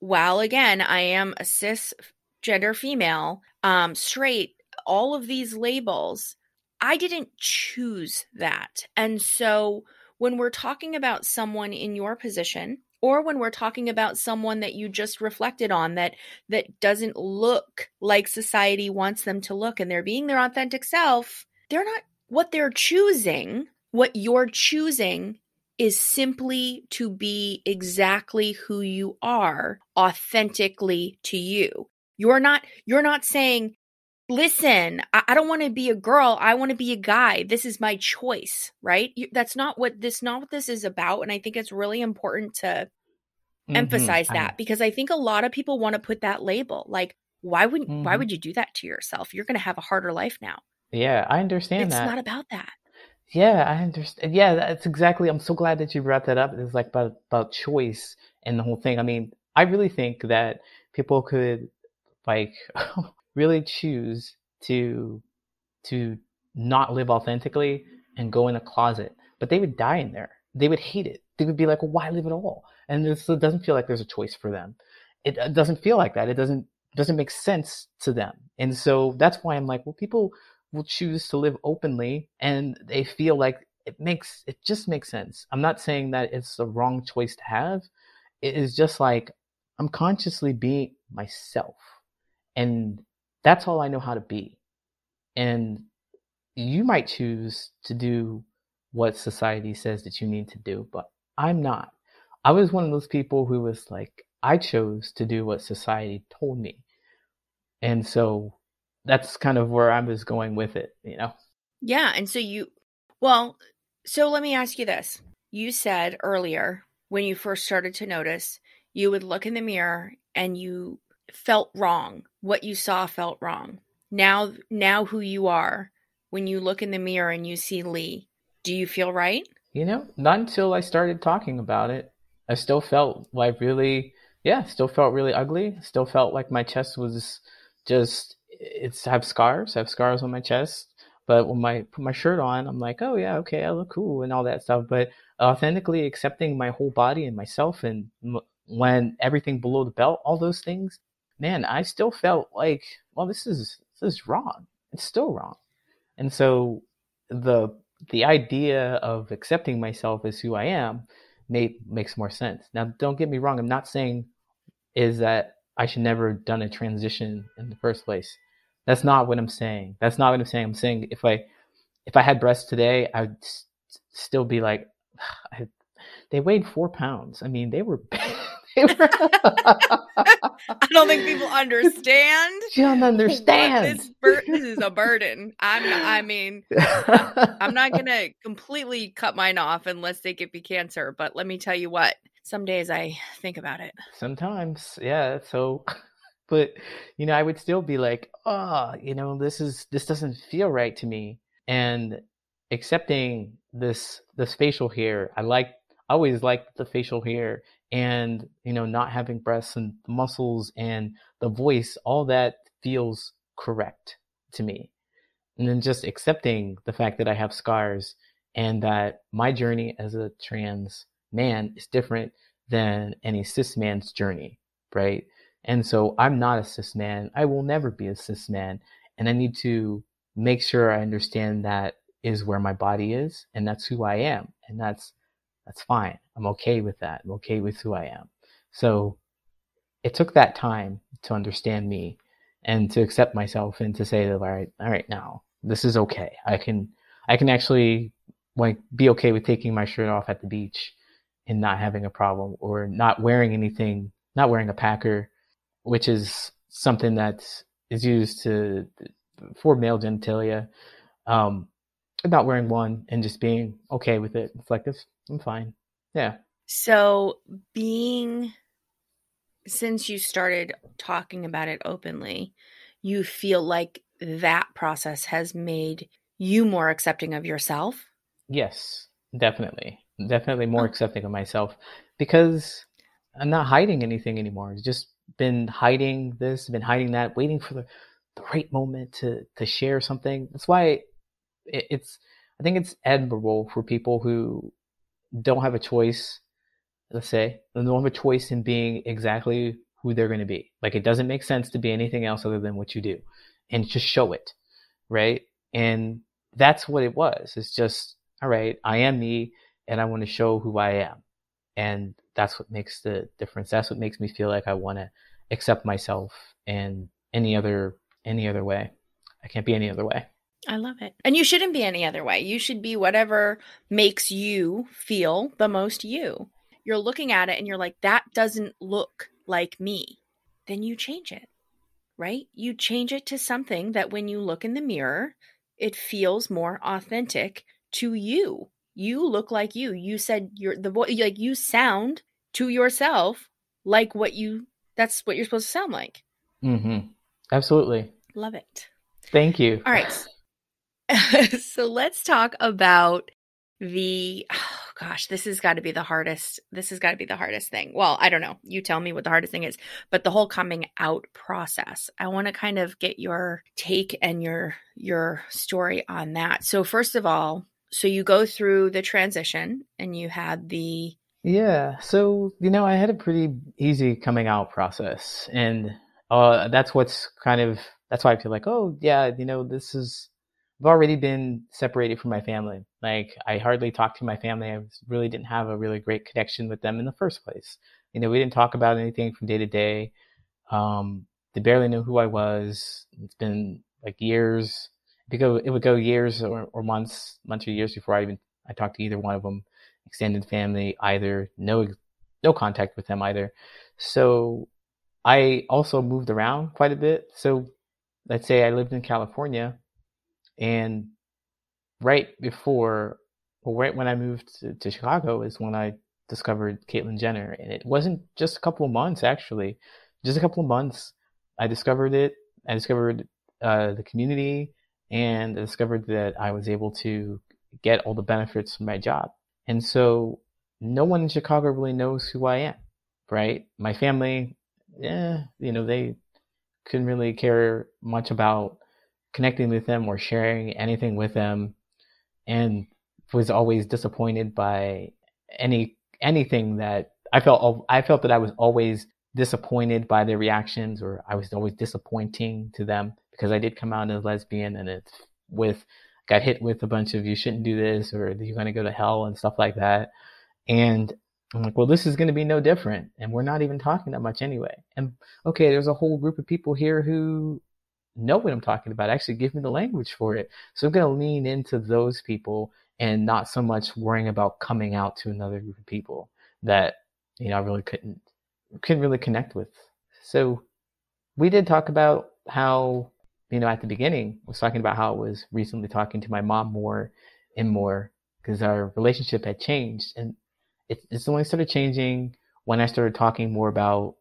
A: while again, I am a cis gender female, um, straight, all of these labels, I didn't choose that. And so when we're talking about someone in your position, or when we're talking about someone that you just reflected on that that doesn't look like society wants them to look and they're being their authentic self they're not what they're choosing what you're choosing is simply to be exactly who you are authentically to you. You're not you're not saying listen i, I don't want to be a girl i want to be a guy this is my choice right? You, that's not what this not what this is about and i think it's really important to mm-hmm. emphasize that I, because i think a lot of people want to put that label like why would mm-hmm. why would you do that to yourself? You're going to have a harder life now.
B: Yeah i understand
A: it's
B: that.
A: it's not about that.
B: Yeah i understand yeah that's exactly i'm so glad that you brought that up it's like about about choice and the whole thing i mean i really think that people could like really choose to to not live authentically and go in a closet, but they would die in there. They would hate it. They would be like, "Why live at all?" And this, it doesn't feel like there's a choice for them. It, it doesn't feel like that. It doesn't doesn't make sense to them. And so that's why I'm like, well, people will choose to live openly, and they feel like it makes it just makes sense. I'm not saying that it's the wrong choice to have. It is just like I'm consciously being myself, and that's all I know how to be. And you might choose to do what society says that you need to do, but I'm not. I was one of those people who was like, I chose to do what society told me. And so that's kind of where I was going with it, you know?
A: Yeah. And so you, well, so let me ask you this. You said earlier when you first started to notice, you would look in the mirror and you felt wrong. What you saw felt wrong. Now now who you are when you look in the mirror and you see Lee, do you feel right?
B: You know, not until I started talking about it. I still felt like really yeah, still felt really ugly. Still felt like my chest was just it's I have scars. I have scars on my chest. But when I put my shirt on, I'm like, oh yeah, okay, I look cool and all that stuff. But authentically accepting my whole body and myself, and when everything below the belt, all those things, man, I still felt like, well, this is this is wrong. It's still wrong. And so the the idea of accepting myself as who I am made makes more sense. Now, don't get me wrong. I'm not saying is that I should never have done a transition in the first place. That's not what I'm saying. That's not what I'm saying. I'm saying if I if I had breasts today, I would still be like, I, they weighed four pounds. I mean, they were
A: I don't think people understand.
B: You don't understand.
A: This, bur- this, is a burden. I'm. Not, I mean, I'm not gonna completely cut mine off unless they give me cancer. But let me tell you what. Some days I think about it.
B: Sometimes, yeah. So, but you know, I would still be like, oh, you know, this is this doesn't feel right to me, and accepting this this facial hair. I like. I always liked the facial hair and you know not having breasts and muscles and the voice all that feels correct to me. And then just accepting the fact that i have scars and that my journey as a trans man is different than any cis man's journey right? And so i'm not a cis man. I will never be a cis man. And i need to make sure i understand that is where my body is and that's who i am. And that's that's fine. I'm okay with that. I'm okay with who I am. So it took that time to understand me and to accept myself and to say that all right, all right, now this is okay. I can I can actually like be okay with taking my shirt off at the beach and not having a problem or not wearing anything, not wearing a packer, which is something that is used to for male genitalia. Um, about wearing one and just being okay with it. It's like this, I'm fine. Yeah.
A: So being since you started talking about it openly, you feel like that process has made you more accepting of yourself?
B: Yes, definitely. Definitely more oh. accepting of myself because I'm not hiding anything anymore. It's just been hiding this, been hiding that, waiting for the, the right moment to to share something. That's why it, it's I think it's admirable for people who don't have a choice. Let's say they don't have a choice in being exactly who they're going to be. Like it doesn't make sense to be anything else other than what you do, and just show it, right? And that's what it was. It's just all right. I am me, and I want to show who I am, and that's what makes the difference. That's what makes me feel like I want to accept myself and any other any other way. I can't be any other way.
A: I love it. And you shouldn't be any other way. You should be whatever makes you feel the most you. You're looking at it and you're like, that doesn't look like me. Then you change it, right? You change it to something that when you look in the mirror, it feels more authentic to you. You look like you. You said you're the voice, like you sound to yourself like what you, that's what you're supposed to sound like.
B: Mm-hmm. Absolutely.
A: Love it.
B: Thank you.
A: All right. so let's talk about the oh gosh, this has got to be the hardest. This has got to be the hardest thing. Well, I don't know. You tell me what the hardest thing is, but the whole coming out process. I want to kind of get your take and your your story on that. So first of all, so you go through the transition and you had the
B: yeah. So, you know, I had a pretty easy coming out process and uh that's what's kind of that's why I feel like, oh yeah, you know, this is I've already been separated from my family. Like I hardly talked to my family. I really didn't have a really great connection with them in the first place. You know, we didn't talk about anything from day to day. Um, they barely knew who I was. It's been like years. It it would go years or, or months, months or years before I even I talked to either one of them. Extended family, either no no contact with them either. So I also moved around quite a bit. So let's say I lived in California and right before, well, right when I moved to, to Chicago is when I discovered Caitlyn Jenner. And it wasn't just a couple of months, actually. Just a couple of months. I discovered it. I discovered uh, the community and I discovered that I was able to get all the benefits from my job. And so no one in Chicago really knows who I am, right? My family, yeah, you know, they couldn't really care much about connecting with them or sharing anything with them and was always disappointed by any anything that I felt I felt that I was always disappointed by their reactions or I was always disappointing to them because I did come out as lesbian and it's with got hit with a bunch of you shouldn't do this or you're going to go to hell and stuff like that and I'm like, well, this is going to be no different. And we're not even talking that much anyway. And okay, there's a whole group of people here who know what I'm talking about. Actually, give me the language for it. So I'm going to lean into those people and not so much worrying about coming out to another group of people that you know I really couldn't couldn't really connect with. So we did talk about how you know at the beginning I was talking about how I was recently talking to my mom more and more because our relationship had changed and it, it's only started changing when I started talking more about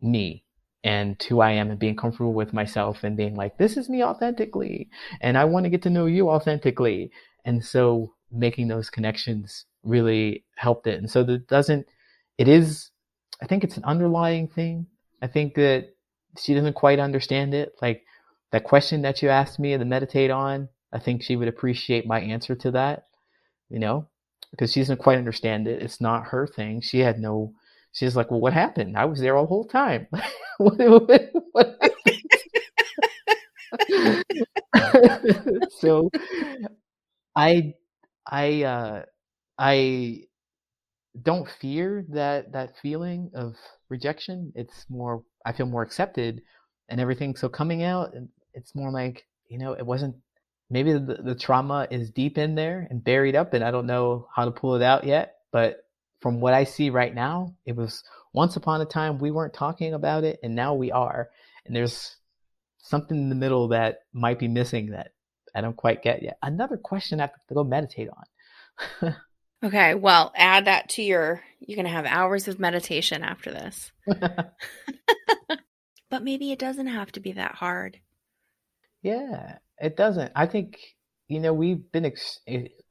B: me and who I am and being comfortable with myself and being like, this is me authentically. And I want to get to know you authentically. And so making those connections really helped it. And so that doesn't, it is, I think it's an underlying thing. I think that she doesn't quite understand it. Like that question that you asked me to meditate on, I think she would appreciate my answer to that, you know, because she doesn't quite understand it. It's not her thing. She had no, she's like, well, what happened? I was there all the whole time. what, what, what so I, I, uh, I don't fear that, that feeling of rejection. It's more, I feel more accepted and everything. So coming out, it's more like, you know, it wasn't, maybe the, the trauma is deep in there and buried up and I don't know how to pull it out yet, but from what I see right now, it was once upon a time we weren't talking about it and now we are. And there's something in the middle that might be missing that I don't quite get yet. Another question I have to go meditate on.
A: okay, well, add that to your you're going to have hours of meditation after this. but maybe it doesn't have to be that hard.
B: Yeah, it doesn't. I think you know, we've been ex-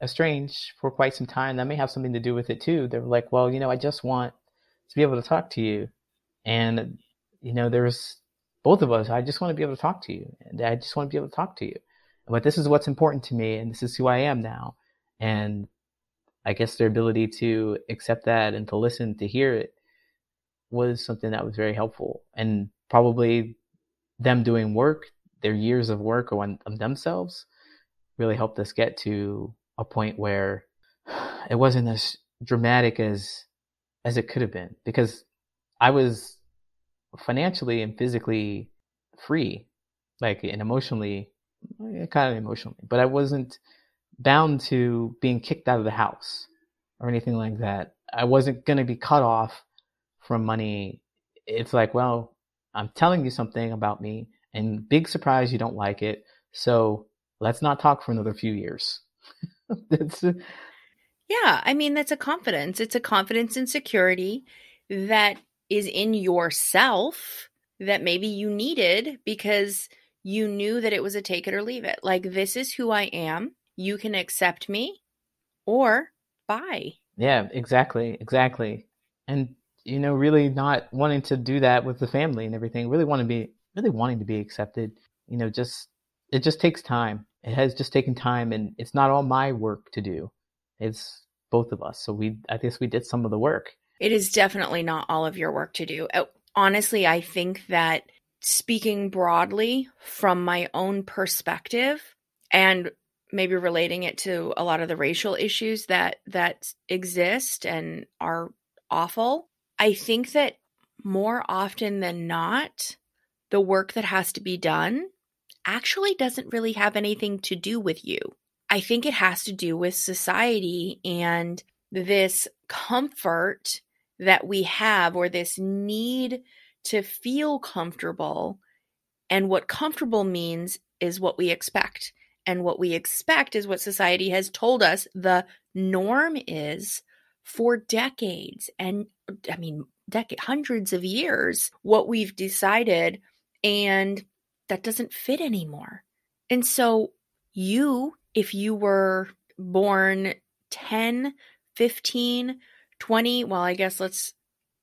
B: estranged for quite some time. That may have something to do with it too. They're like, well, you know, I just want to be able to talk to you. And, you know, there's both of us. I just want to be able to talk to you. And I just want to be able to talk to you. but this is what's important to me and this is who I am now. And I guess their ability to accept that and to listen, to hear it was something that was very helpful. And probably them doing work, their years of work on, on themselves really helped us get to a point where it wasn't as dramatic as as it could have been because I was financially and physically free, like and emotionally, eh, kind of emotionally, but I wasn't bound to being kicked out of the house or anything like that. I wasn't going to be cut off from money. It's like, well, I'm telling you something about me, and big surprise, you don't like it. So let's not talk for another few years.
A: it's, yeah, I mean, that's a confidence. It's a confidence and security that is in yourself that maybe you needed because you knew that it was a take it or leave it. Like, this is who I am. You can accept me or bye.
B: Yeah, exactly. Exactly. And, you know, really not wanting to do that with the family and everything, really want to be, really wanting to be accepted, you know, just, it just takes time. It has just taken time and it's not all my work to do. It's both of us. So we, I guess we did some of the work.
A: It is definitely not all of your work to do. Uh, honestly, I think that speaking broadly from my own perspective and maybe relating it to a lot of the racial issues that that exist and are awful, I think that more often than not, the work that has to be done actually doesn't really have anything to do with you. I think it has to do with society and this comfort that we have or this need to feel comfortable. And what comfortable means is what we expect. And what we expect is what society has told us the norm is for decades. And I mean, decades, hundreds of years, what we've decided. And that doesn't fit anymore. And so you if you were born 10, 15, 20, well, I guess let's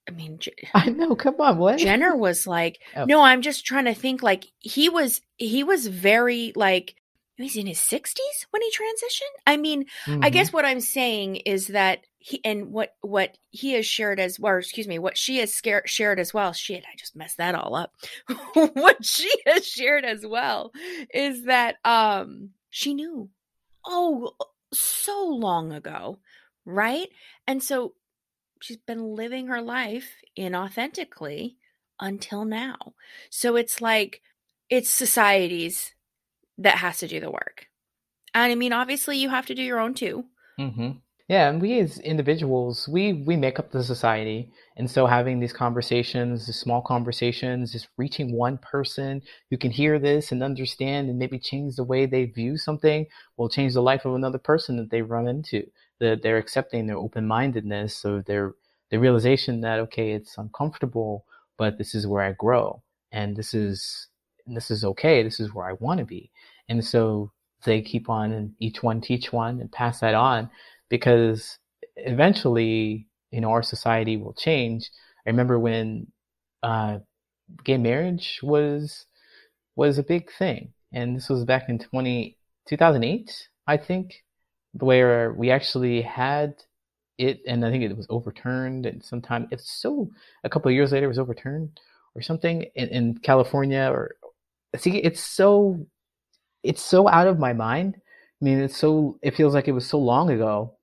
A: I mean,
B: I know. Come on, what?
A: Jenner was like, oh. no, I'm just trying to think. Like he was, he was very like he's in his 60s when he transitioned. I mean, mm-hmm. I guess what I'm saying is that he and what what he has shared as well, excuse me, what she has scared, shared as well. Shit, I just messed that all up. what she has shared as well is that um she knew oh, so long ago, right? And so she's been living her life inauthentically until now. So it's like it's societies that has to do the work. And I mean, obviously, you have to do your own too.
B: Mm-hmm. Yeah, and we as individuals, we we make up the society, and so having these conversations, these small conversations, just reaching one person who can hear this and understand, and maybe change the way they view something, will change the life of another person that they run into. That they're accepting their open mindedness, so their the realization that okay, it's uncomfortable, but this is where I grow, and this is this is okay. This is where I want to be, and so they keep on, and each one teach one, and pass that on because eventually, you know, our society will change. I remember when uh, gay marriage was was a big thing, and this was back in 20, 2008, I think, where we actually had it, and I think it was overturned, and sometime it's so a couple of years later it was overturned or something in, in California or see it's so it's so out of my mind mean, it's so it feels like it was so long ago,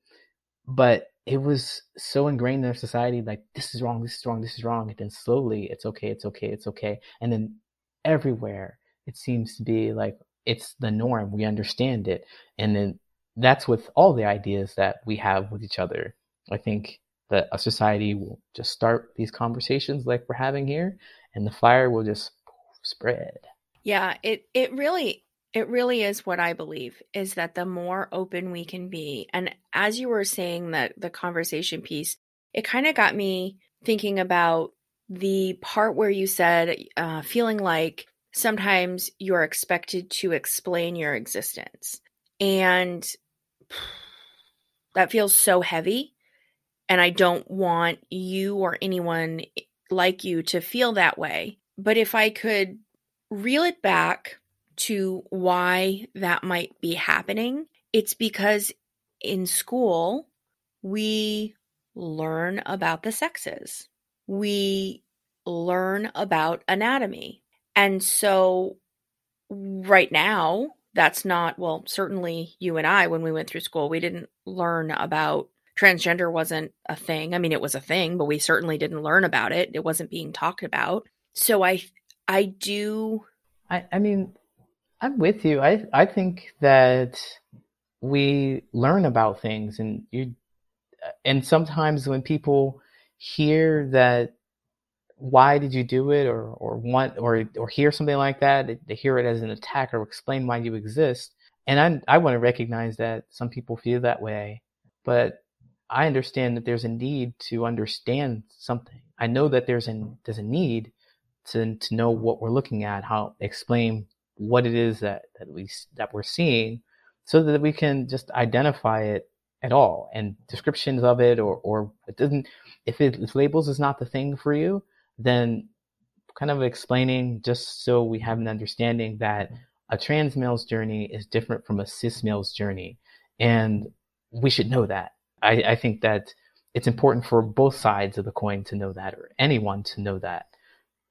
B: but it was so ingrained in our society. Like this is wrong, this is wrong, this is wrong. And then slowly, it's okay, it's okay, it's okay. And then everywhere, it seems to be like it's the norm. We understand it, and then that's with all the ideas that we have with each other. I think that a society will just start these conversations like we're having here, and the fire will just spread.
A: Yeah, it it really it really is what I believe is that the more open we can be. And as you were saying that the conversation piece, it kind of got me thinking about the part where you said uh, feeling like sometimes you're expected to explain your existence. And that feels so heavy. And I don't want you or anyone like you to feel that way. But if I could reel it back to why that might be happening. It's because in school, we learn about the sexes, we learn about anatomy. And so, right now, that's not, well, certainly you and I, when we went through school, we didn't learn about transgender wasn't a thing. I mean, it was a thing, but we certainly didn't learn about it. It wasn't being talked about. So I, I do.
B: I, I mean, I'm with you. I, I think that we learn about things and you, and sometimes when people hear that why did you do it? or or want or or hear something like that they hear it as an attack or explain why you exist. And i i want to recognize that some people feel that way but i understand that there's a need to understand something. I know that there's an there's a need to to know what we're looking at how explain what it is that that we that we're seeing so that we can just identify it at all and descriptions of it or or it doesn't if it if labels is not the thing for you then kind of explaining just so we have an understanding that a trans male's journey is different from a cis male's journey. And we should know that. I, I think that it's important for both sides of the coin to know that, or anyone to know that.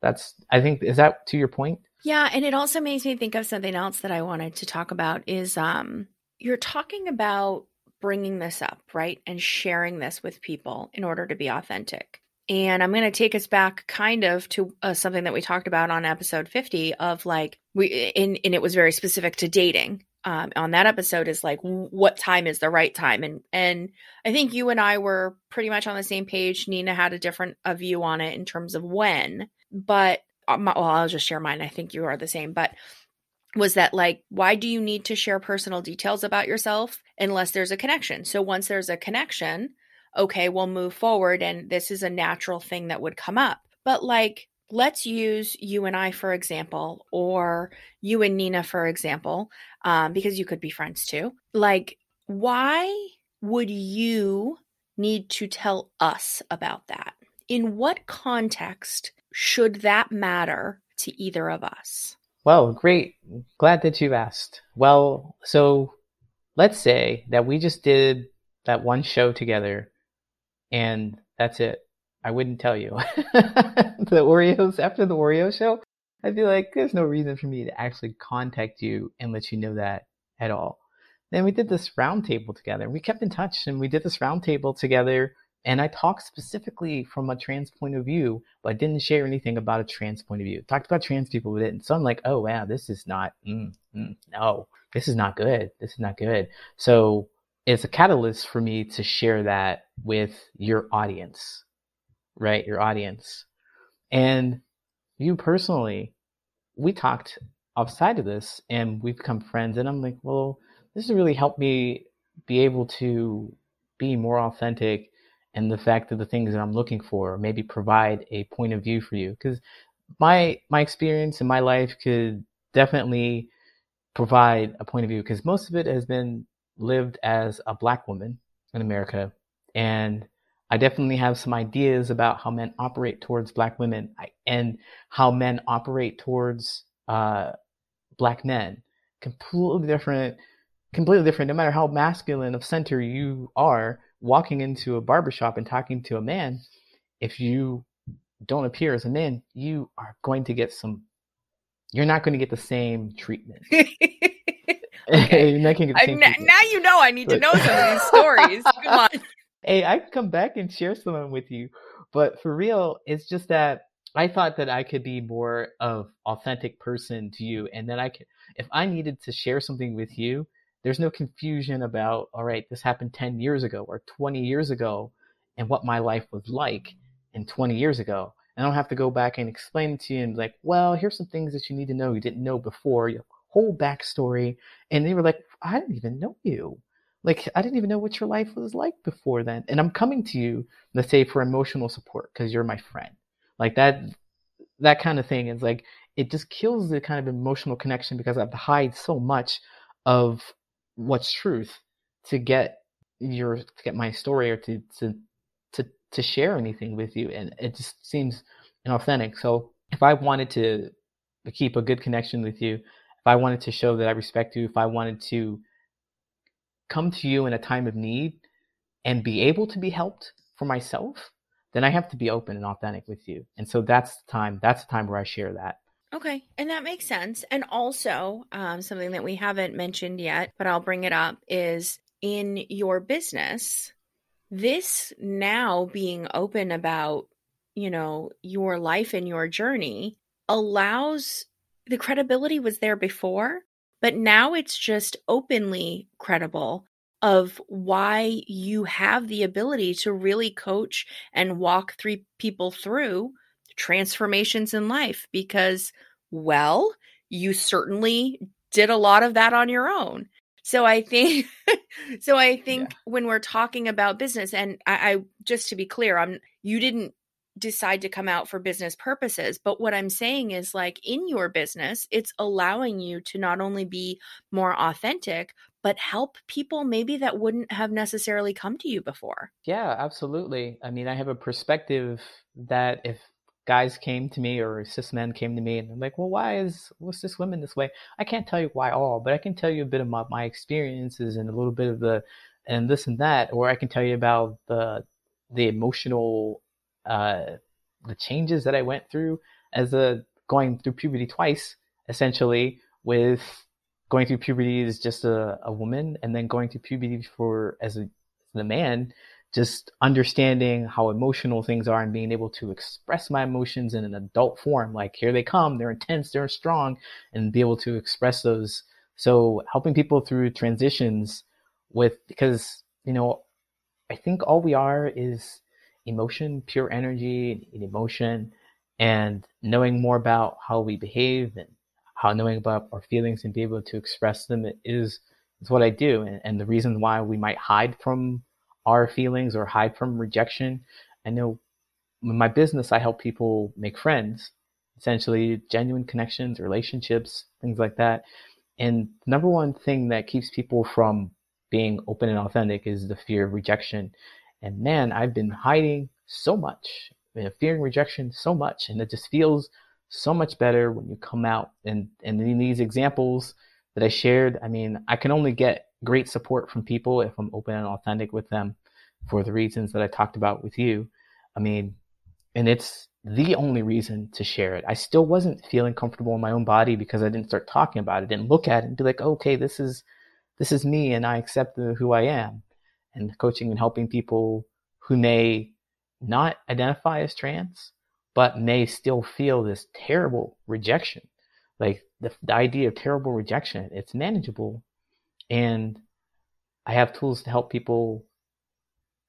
B: That's, I think, is that to your point?
A: Yeah. And it also makes me think of something else that I wanted to talk about is um, you're talking about bringing this up, right? And sharing this with people in order to be authentic. And I'm going to take us back kind of to uh, something that we talked about on episode 50 of like, we, and, and it was very specific to dating. Um, on that episode is like, what time is the right time? And, and I think you and I were pretty much on the same page. Nina had a different a view on it in terms of when, but uh, well, I'll just share mine. I think you are the same, but was that like why do you need to share personal details about yourself unless there's a connection so once there's a connection okay, we'll move forward and this is a natural thing that would come up. But like, let's use you and I, for example, or you and Nina, for example, um, because you could be friends too. Like, why would you need to tell us about that? In what context should that matter to either of us?
B: Well, great. Glad that you asked. Well, so let's say that we just did that one show together and that's it. I wouldn't tell you. the Oreos after the Oreo show, I'd be like, there's no reason for me to actually contact you and let you know that at all. Then we did this roundtable together. We kept in touch and we did this roundtable together. And I talked specifically from a trans point of view, but I didn't share anything about a trans point of view. Talked about trans people with it. And so I'm like, oh, wow, this is not, mm, mm, no, this is not good. This is not good. So it's a catalyst for me to share that with your audience, right? Your audience. And you personally, we talked outside of this and we've become friends. And I'm like, well, this has really helped me be able to be more authentic and the fact that the things that I'm looking for, maybe provide a point of view for you. Because my my experience in my life could definitely provide a point of view because most of it has been lived as a black woman in America, and I definitely have some ideas about how men operate towards black women and how men operate towards uh, black men. Completely different, completely different. No matter how masculine of center you are, walking into a barbershop and talking to a man, if you don't appear as a man, you are going to get some. You're not going to get the same treatment.
A: Okay. now you know I need but... to know some of these stories. Come on.
B: Hey, I can come back and share some of them with you. But for real, it's just that I thought that I could be more of authentic person to you, and then I could, if I needed to share something with you, there's no confusion about, all right, this happened 10 years ago or 20 years ago, and what my life was like in 20 years ago. And I don't have to go back and explain it to you and like, well, here's some things that you need to know you didn't know before. your whole backstory. And they were like, I didn't even know you. Like, I didn't even know what your life was like before then. And I'm coming to you, let's say, for emotional support because you're my friend. Like that, that kind of thing is like, it just kills the kind of emotional connection because I have to hide so much of what's truth to get your to get my story or to to to to share anything with you and it just seems inauthentic so if i wanted to keep a good connection with you if I wanted to show that I respect you, if I wanted to come to you in a time of need and be able to be helped for myself, then I have to be open and authentic with you. And so that's the time, that's the time where I share that.
A: Okay, and that makes sense. And also, um, something that we haven't mentioned yet, but I'll bring it up is in your business, this now being open about, you know, your life and your journey allows the credibility was there before, but now it's just openly credible of why you have the ability to really coach and walk three people through transformations in life because well you certainly did a lot of that on your own so i think so i think yeah. when we're talking about business and I, I just to be clear i'm you didn't decide to come out for business purposes. But what I'm saying is, like, in your business, it's allowing you to not only be more authentic, but help people maybe that wouldn't have necessarily come to you before.
B: Yeah, absolutely. I mean, I have a perspective that if guys came to me or cis men came to me and they're like, well, why is what's this women this way? I can't tell you why all, but I can tell you a bit about my experiences and a little bit of the and this and that, or I can tell you about the the emotional uh, the changes that I went through as a going through puberty twice, essentially with going through puberty as just a, a woman and then going through puberty for as a the man, just understanding how emotional things are and being able to express my emotions in an adult form. Like here they come, they're intense, they're strong, and be able to express those. So helping people through transitions with because, you know, I think all we are is emotion, pure energy and emotion, and knowing more about how we behave and how knowing about our feelings and be able to express them is is what I do. And, and the reason why we might hide from our feelings or hide from rejection. I know in my business, I help people make friends, essentially genuine connections, relationships, things like that. And number one thing that keeps people from being open and authentic is the fear of rejection. And man, I've been hiding so much, fearing rejection so much, and it just feels so much better when you come out. And and in these examples that I shared, I mean, I can only get great support from people if I'm open and authentic with them for the reasons that I talked about with you. I mean, and it's the only reason to share it. I still wasn't feeling comfortable in my own body because I didn't start talking about it, didn't look at it and be like, okay, this is this is me and I accept the, who I am and coaching and helping people who may not identify as trans, but may still feel this terrible rejection. Like the, the idea of terrible rejection, it's manageable. And I have tools to help people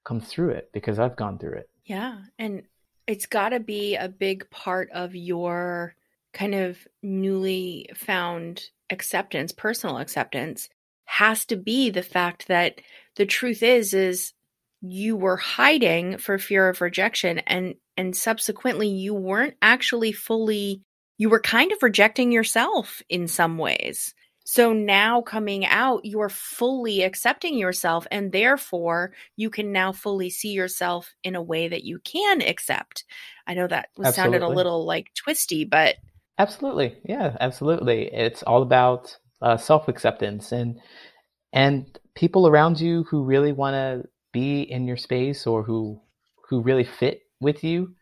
B: come through it because I've gone through it.
A: Yeah. And it's got to be a big part of your kind of newly found acceptance, personal acceptance, has to be the fact that the truth is is you were hiding for fear of rejection and and subsequently you weren't actually fully you were kind of rejecting yourself in some ways so now coming out you're fully accepting yourself and therefore you can now fully see yourself in a way that you can accept i know that was sounded a little like twisty but
B: absolutely yeah absolutely it's all about uh, self acceptance and and people around you who really want to be in your space or who who really fit with you,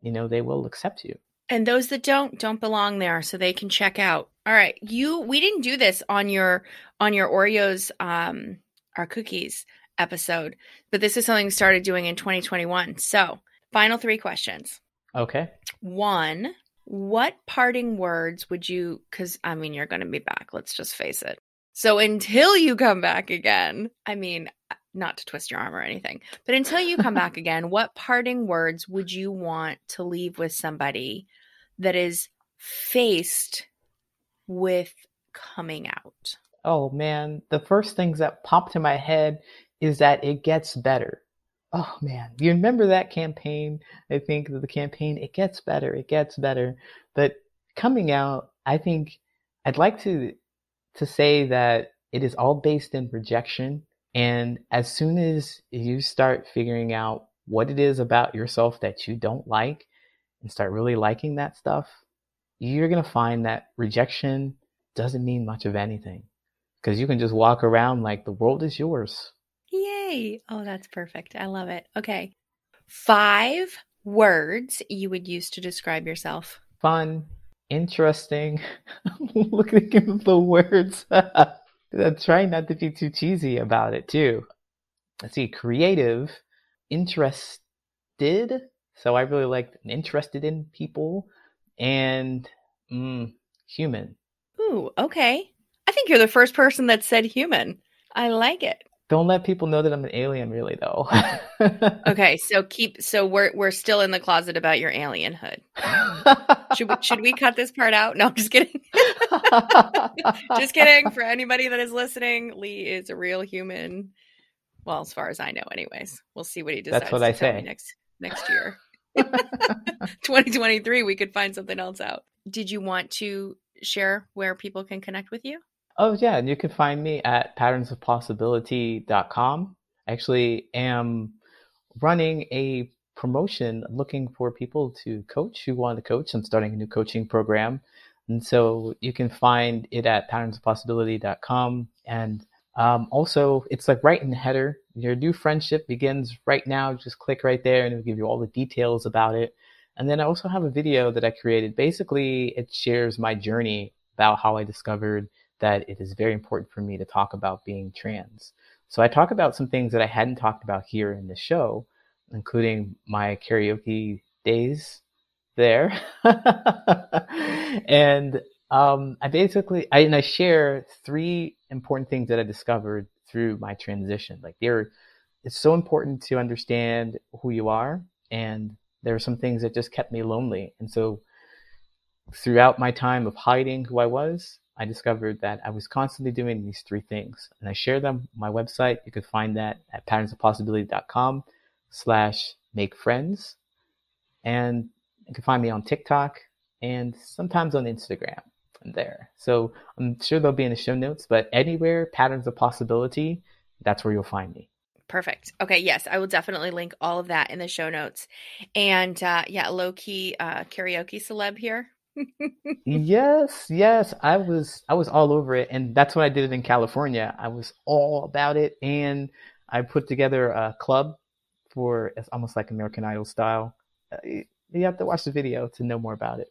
B: you know, they will accept you.
A: And those that don't don't belong there so they can check out. All right, you we didn't do this on your on your Oreos um our cookies episode, but this is something we started doing in 2021. So, final 3 questions.
B: Okay.
A: One, what parting words would you cuz I mean you're going to be back, let's just face it. So until you come back again, I mean, not to twist your arm or anything, but until you come back again, what parting words would you want to leave with somebody that is faced with coming out?
B: Oh man, the first things that popped in my head is that it gets better. Oh man, you remember that campaign? I think the campaign, it gets better, it gets better. But coming out, I think I'd like to to say that it is all based in rejection. And as soon as you start figuring out what it is about yourself that you don't like and start really liking that stuff, you're going to find that rejection doesn't mean much of anything because you can just walk around like the world is yours.
A: Yay. Oh, that's perfect. I love it. Okay. Five words you would use to describe yourself.
B: Fun, interesting. looking at the words. I'm trying not to be too cheesy about it too. Let's see, creative, interested. So I really like interested in people and mm, human.
A: Ooh, okay. I think you're the first person that said human. I like it.
B: Don't let people know that I'm an alien, really, though.
A: okay, so keep so we're we're still in the closet about your alienhood. should we should we cut this part out? No, I'm just kidding. just kidding. For anybody that is listening, Lee is a real human. Well, as far as I know, anyways. We'll see what he decides.
B: That's what I say
A: next next year. 2023, we could find something else out. Did you want to share where people can connect with you?
B: Oh, yeah. And you can find me at patternsofpossibility.com. I actually am running a promotion looking for people to coach who want to coach. I'm starting a new coaching program. And so you can find it at patternsofpossibility.com. And um, also, it's like right in the header. Your new friendship begins right now. Just click right there and it'll give you all the details about it. And then I also have a video that I created. Basically, it shares my journey about how I discovered that it is very important for me to talk about being trans. So I talk about some things that I hadn't talked about here in the show, including my karaoke days there. and um, I basically, I, and I share three important things that I discovered through my transition. Like there, it's so important to understand who you are. And there are some things that just kept me lonely. And so throughout my time of hiding who I was, I discovered that I was constantly doing these three things. And I share them on my website. You can find that at patternsofpossibility.com slash make friends. And you can find me on TikTok and sometimes on Instagram there. So I'm sure they'll be in the show notes, but anywhere, patterns of possibility, that's where you'll find me.
A: Perfect. Okay. Yes, I will definitely link all of that in the show notes. And uh, yeah, low key uh, karaoke celeb here
B: yes, yes. I was I was all over it, and that's when I did it in California. I was all about it, and I put together a club for it's almost like American Idol style. Uh, you have to watch the video to know more about it.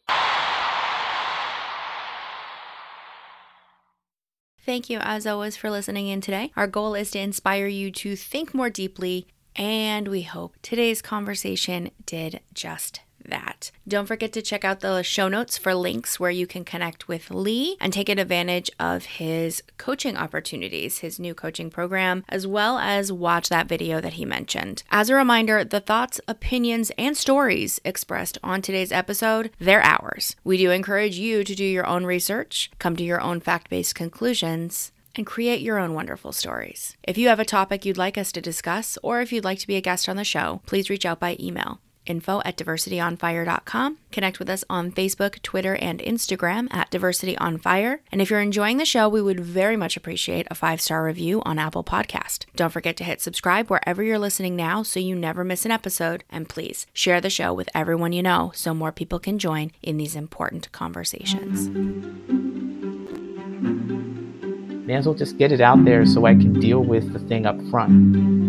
A: Thank you, as always, for listening in today. Our goal is to inspire you to think more deeply, and we hope today's conversation did just that. Don't forget to check out the show notes for links where you can connect with Lee and take advantage of his coaching opportunities, his new coaching program, as well as watch that video that he mentioned. As a reminder, the thoughts, opinions, and stories expressed on today's episode, they're ours. We do encourage you to do your own research, come to your own fact-based conclusions, and create your own wonderful stories. If you have a topic you'd like us to discuss, or if you'd like to be a guest on the show, please reach out by email info at diversityonfire.com. Connect with us on Facebook, Twitter, and Instagram at Diversity on Fire. And if you're enjoying the show, we would very much appreciate a five star review on Apple Podcast. Don't forget to hit subscribe wherever you're listening now so you never miss an episode. And please share the show with everyone you know so more people can join in these important conversations.
B: May as well just get it out there so I can deal with the thing up front.